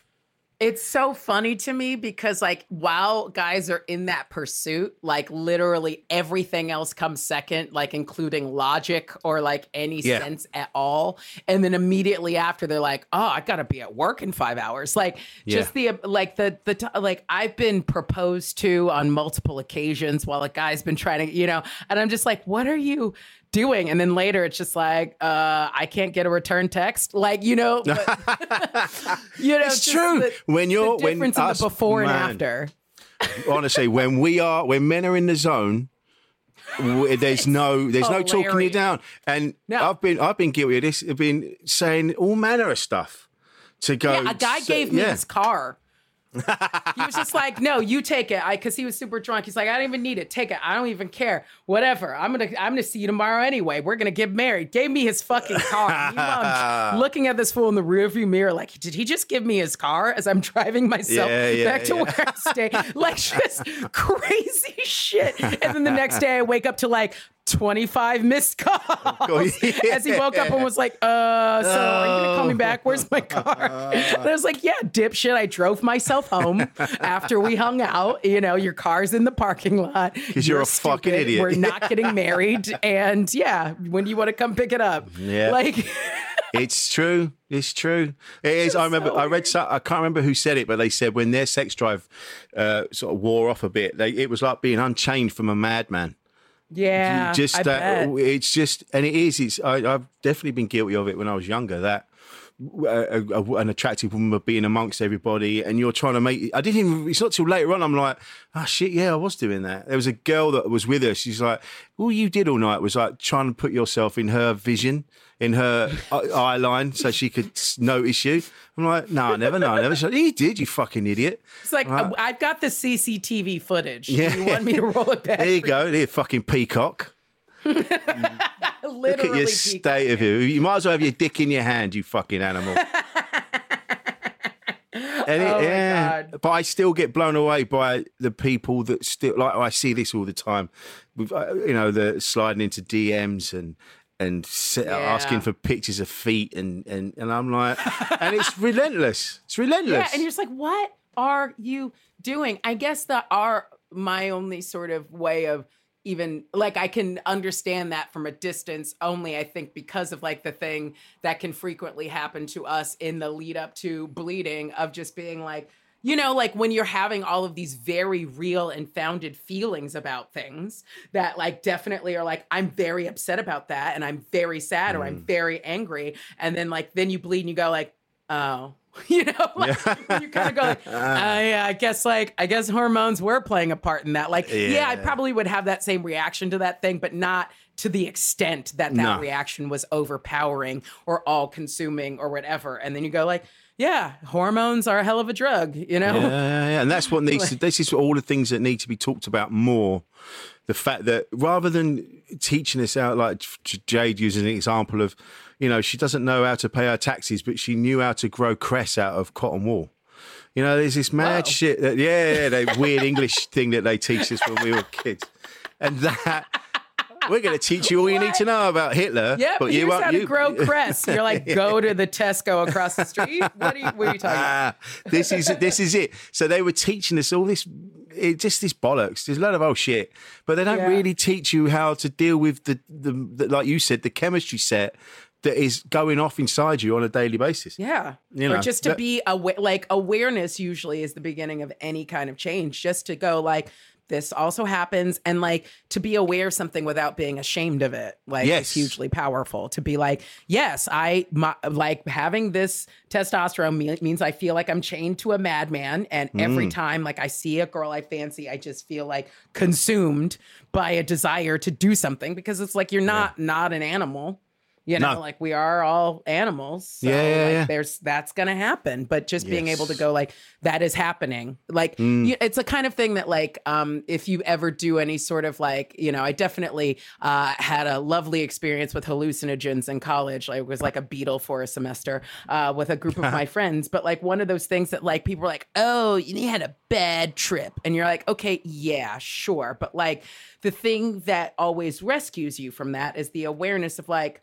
It's so funny to me because, like, while guys are in that pursuit, like, literally everything else comes second, like, including logic or like any Yeah. sense at all. And then immediately after, they're like, oh, I gotta be at work in five hours. Like, just the, like, the, the, t- like, I've been proposed to on multiple occasions while a guy's been trying to, you know, and I'm just like, what are you? Doing and then later it's just like uh i can't get a return text like you know but, you know It's true. the- When you're- the when difference in us- the before and after Honestly, when we are when men are in the zone. There's no, there's no talking you down, and No. I've been, I've been guilty of this. I've been saying all manner of stuff to go. yeah a guy so- gave me yeah. his car he was just like no you take it. I because he was super drunk. He's like i don't even need it. Take it. I don't even care. Whatever. I'm gonna i'm gonna see you tomorrow anyway. We're gonna get married. Gave me his fucking car. Meanwhile, I'm looking at this fool in the rearview mirror like did he just give me his car as i'm driving myself Yeah, yeah, back to yeah. where i stay? Like just crazy shit. And then the next day i wake up to like 25 missed calls as he woke up and was like uh so are you gonna call me back where's my car and i was like yeah dipshit i drove myself home after we hung out you know your car's in the parking lot 'Cause you're a fucking idiot. we're not getting married and yeah when do you want to come pick it up Yeah. like It's true. It's true. It is. I remember. so I read. Some, I can't remember who said it, but they said when their sex drive uh, sort of wore off a bit, they, it was like being unchained from a madman. Yeah just I that. bet. It's just, and it is. It's. I, I've definitely been guilty of it when I was younger. That a, a, an attractive woman being amongst everybody, and you're trying to make. I didn't even. It's not till later on. I'm like, oh shit, yeah, I was doing that. There was a girl that was with us. She's like, all you did all night was like trying to put yourself in her vision, in her eye line, so she could notice you. I'm like, no, I never, no, I never. She's like, you did, you fucking idiot. It's like Right. I've got the CCTV footage. Yeah. You want me to roll it back? There you go, there, fucking peacock. Literally, Look at your peacock. state of you. You might as well have your dick in your hand, you fucking animal. And it- Oh my yeah, God. but I still get blown away by the people that still like. I see this all the time. With uh, you know the sliding into DMs and and s- asking for pictures of feet and and and I'm like, and it's relentless. It's relentless. Yeah, and you're just like, what are you doing? I guess that are my only sort of way of even like I can understand that from a distance only, I think, because of like the thing that can frequently happen to us in the lead up to bleeding of just being like, you know, like when you're having all of these very real and founded feelings about things that, like, definitely are like, I'm very upset about that and I'm very sad or I'm mm. very angry. And then, like, then you bleed and you go, like, oh, you know, like, you kind of go, like, ah. uh, I, I guess, like, I guess hormones were playing a part in that. Like, yeah. I probably would have that same reaction to that thing, but not to the extent that that No. reaction was overpowering or all consuming or whatever. And then you go, like, yeah, hormones are a hell of a drug, you know? Yeah, yeah, yeah. and that's what needs. To, this is all the things that need to be talked about more. The fact that rather than teaching us out, like Jade using an example of, you know, she doesn't know how to pay her taxes, but she knew how to grow cress out of cotton wool. You know, there's this mad Whoa. shit that yeah, yeah, that weird English thing that they teach us when we were kids, and that we're going to teach you all you need to know about Hitler. Yeah, but you won't. to you, grow cress. You're like, go to the Tesco across the street. What are you, what are you talking about? Ah, this is this is it. So they were teaching us all this, it, just this bollocks. There's a lot of old shit, but they don't Yeah. really teach you how to deal with the, the, the like you said, the chemistry set that is going off inside you on a daily basis. Yeah. You or know, just to that- be aware, like awareness usually is the beginning of any kind of change. Just to go like, this also happens. And like to be aware of something without being ashamed of it, like Yes. is hugely powerful. To be like, yes, I my, like having this testosterone me- means I feel like I'm chained to a madman. And every Mm. time like I see a girl I fancy, I just feel like consumed by a desire to do something because it's like you're not not an animal. You know, No. like we are all animals. So Yeah, yeah, like, yeah. there's that's gonna happen. But just being able to go like that is happening. Like Mm. you, it's a kind of thing that like um if you ever do any sort of like, you know, I definitely uh had a lovely experience with hallucinogens in college. Like it was like a beetle for a semester uh with a group of my friends. But like one of those things that like people are like, oh, you had a bad trip. And you're like, okay, yeah, sure. But like the thing that always rescues you from that is the awareness of like,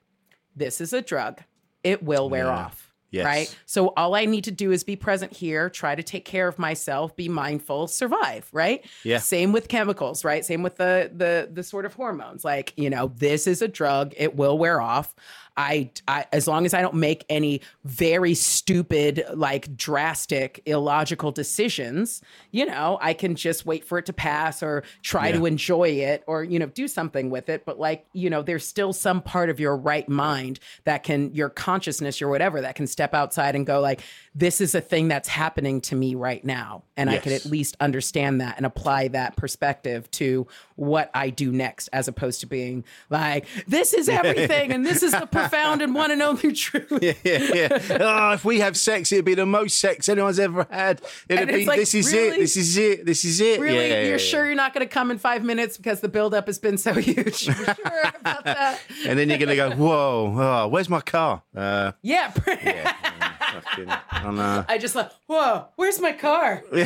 this is a drug. It will wear Yeah. off. Yes. Right. So all I need to do is be present here, try to take care of myself, be mindful, survive. Right. Yeah. Same with chemicals. Right. Same with the the the sort of hormones. Like you know, this is a drug. It will wear off. I, I as long as I don't make any very stupid, like drastic, illogical decisions, you know, I can just wait for it to pass or try Yeah. to enjoy it or you know do something with it. But like you know, there's still some part of your right mind that can your consciousness or whatever that can step outside and go like, this is a thing that's happening to me right now, and I can at least understand that and apply that perspective to what I do next, as opposed to being like, this is everything and this is the profound and one and only truth. yeah, yeah. Oh, if we have sex, it'd be the most sex anyone's ever had. It'd And be like, this is really? it. This is it. This is it. Really, Yeah, yeah, you're yeah. sure you're not going to come in five minutes because the buildup has been so huge. You're sure about that? And then you're gonna go, whoa, oh, where's my car? Uh, Yeah. fucking, I. I just like, whoa, where's my car? yeah,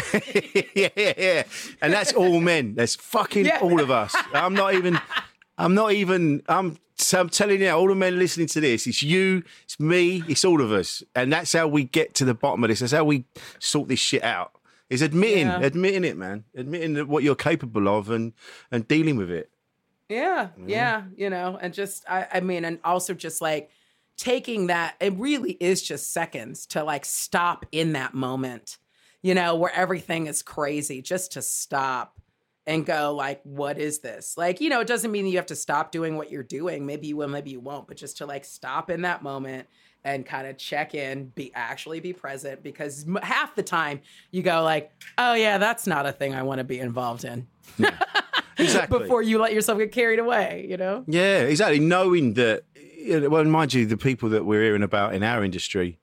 yeah, yeah. And that's all men. That's fucking Yeah. all of us. I'm not even. I'm not even. I'm. So I'm telling you, all the men listening to this, it's you, it's me, it's all of us, and that's how we get to the bottom of this. That's how we sort this shit out. Is admitting, Yeah. admitting it, man, admitting that what you're capable of, and and dealing with it. Yeah, Mm-hmm. yeah, you know, and just I, I mean, and also just like taking that, it really is just seconds to like stop in that moment, you know, where everything is crazy, just to stop and go like, what is this? Like, you know, it doesn't mean you have to stop doing what you're doing. Maybe you will, maybe you won't, but just to like stop in that moment and kind of check in, be actually be present because m- half the time you go like, "Oh yeah, that's not a thing I want to be involved in." Exactly. Before you let yourself get carried away, you know? Yeah, exactly. Knowing that, well, mind you, the people that we're hearing about in our industry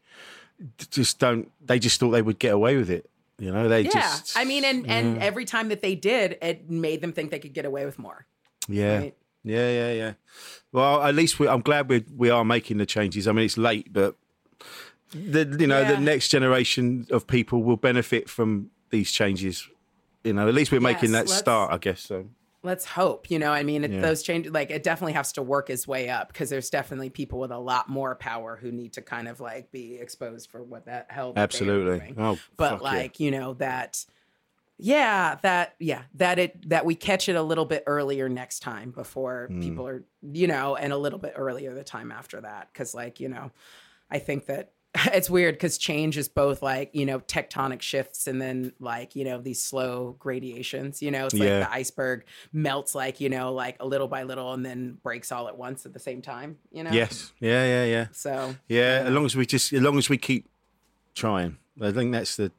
just don't. They just thought they would get away with it. You know, they Yeah. just. I mean, and and every time that they did, it made them think they could get away with more. Yeah. Right. Yeah, yeah, yeah. Well, at least we, I'm glad we we are making the changes. I mean, it's late, but the you know Yeah. the next generation of people will benefit from these changes. You know, at least we're making that start, I guess. So Let's hope. You know, I mean, it, Yeah. those changes, like, it definitely has to work its way up because there's definitely people with a lot more power who need to kind of like be exposed for what that hell. that they are absolutely. Oh, but fuck yeah. like you know that yeah that yeah that it that we catch it a little bit earlier next time before Hmm. people are you know and a little bit earlier the time after that because like you know i think that it's weird because change is both like you know tectonic shifts and then like you know these slow gradations you know it's like Yeah. the iceberg melts like you know like a little by little and then breaks all at once at the same time you know yes, yeah, yeah, yeah, so yeah. As long as we just, as long as we keep trying, I think that's the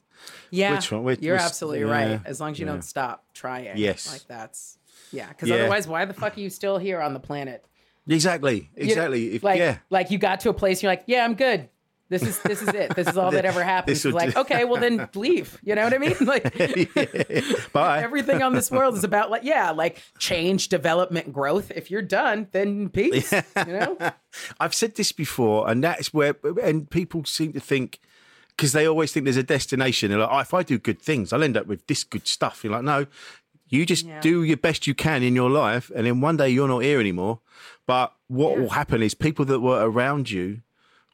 Yeah, Which one? Which- you're which- absolutely yeah, right. As long as you yeah. don't stop trying. Yes. like that's yeah. Because otherwise, why the fuck are you still here on the planet? exactly, You know, exactly. if, like, yeah, like you got to a place, you're like, yeah, I'm good. This is this is it. This is all that ever happens. This like, okay, well then leave. You know what I mean? Like bye. everything on this world is about like yeah, like change, development, growth. If you're done, then peace. You know? I've said this before, and that's where, and people seem to think because they always think there's a destination. They're like, oh, if I do good things, I'll end up with this good stuff. You're like, no, you just Yeah. do your best you can in your life, and then one day you're not here anymore. But what will happen is people that were around you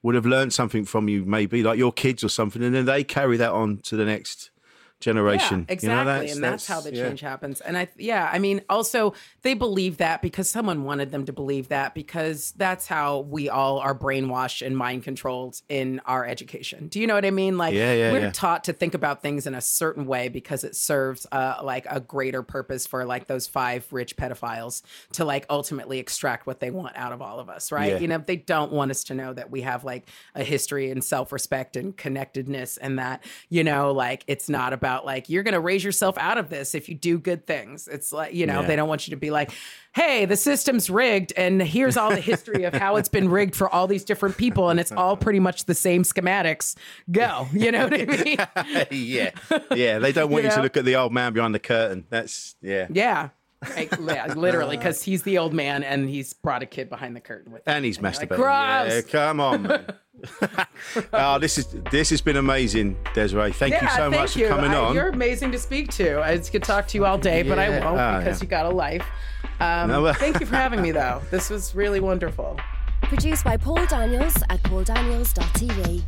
would have learned something from you, maybe like your kids or something, and then they carry that on to the next generation. Yeah, You know, exactly, and that's, how the yeah. change happens. And I, yeah, I mean, also they believe that because someone wanted them to believe that because that's how we all are brainwashed and mind controlled in our education. Do you know what I mean? Like, Yeah, yeah, we're yeah. taught to think about things in a certain way because it serves uh, like a greater purpose for like those five rich pedophiles to like ultimately extract what they want out of all of us, right? Yeah. You know, they don't want us to know that we have like a history and self respect and connectedness, and that, you know, like it's not about like you're going to raise yourself out of this if you do good things. It's like, you know, Yeah. they don't want you to be like, hey, the system's rigged, and here's all the history of how it's been rigged for all these different people, and it's all pretty much the same schematics. Go. You know what I mean? yeah, yeah. They don't want you, You to look at the old man behind the curtain. That's yeah. yeah. Like, yeah, literally, because he's the old man and he's brought a kid behind the curtain with him. And he's you're like, "Gross." yeah, come on, man. oh, this is this has been amazing, Desiree. Thank you so thank much you. for coming I- on. You're amazing to speak to. I could talk to you all day, but I won't Ah, because yeah. you got a life. Um, No, but- thank you for having me, though. This was really wonderful. Produced by Paul Daniels at pauldaniels.tv.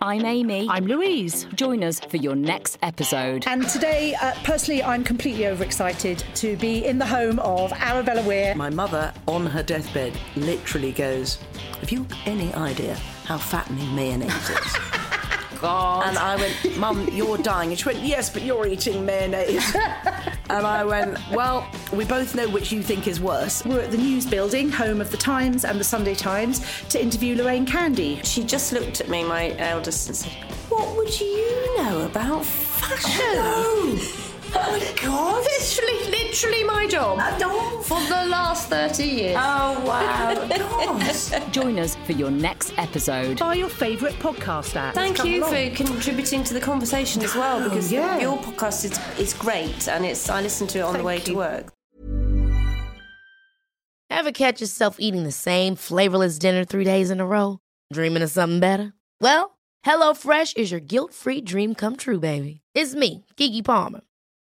I'm Amy. I'm Louise. Join us for your next episode. And today, uh, personally, I'm completely overexcited to be in the home of Arabella Weir. My mother, on her deathbed, literally goes, Have you any idea how fattening mayonnaise is? God. and I went, Mum, you're dying. And she went, Yes, but you're eating mayonnaise. and I went, Well, we both know which you think is worse. We're at the news building, home of the Times and the Sunday Times, to interview Lorraine Candy. She just looked at me, my eldest, and said, What would you know about fashion? Oh, oh my god! Literally, literally my job. Uh, for the last 30 years. Oh wow. Join us for your next episode. Buy your favourite podcast app. Thank you for contributing to the conversation as well oh, because yeah. your podcast is, is great and it's I listen to it on the way to work. Ever catch yourself eating the same flavorless dinner three days in a row? Dreaming of something better? Well, HelloFresh is your guilt free dream come true, baby. It's me, Keke Palmer.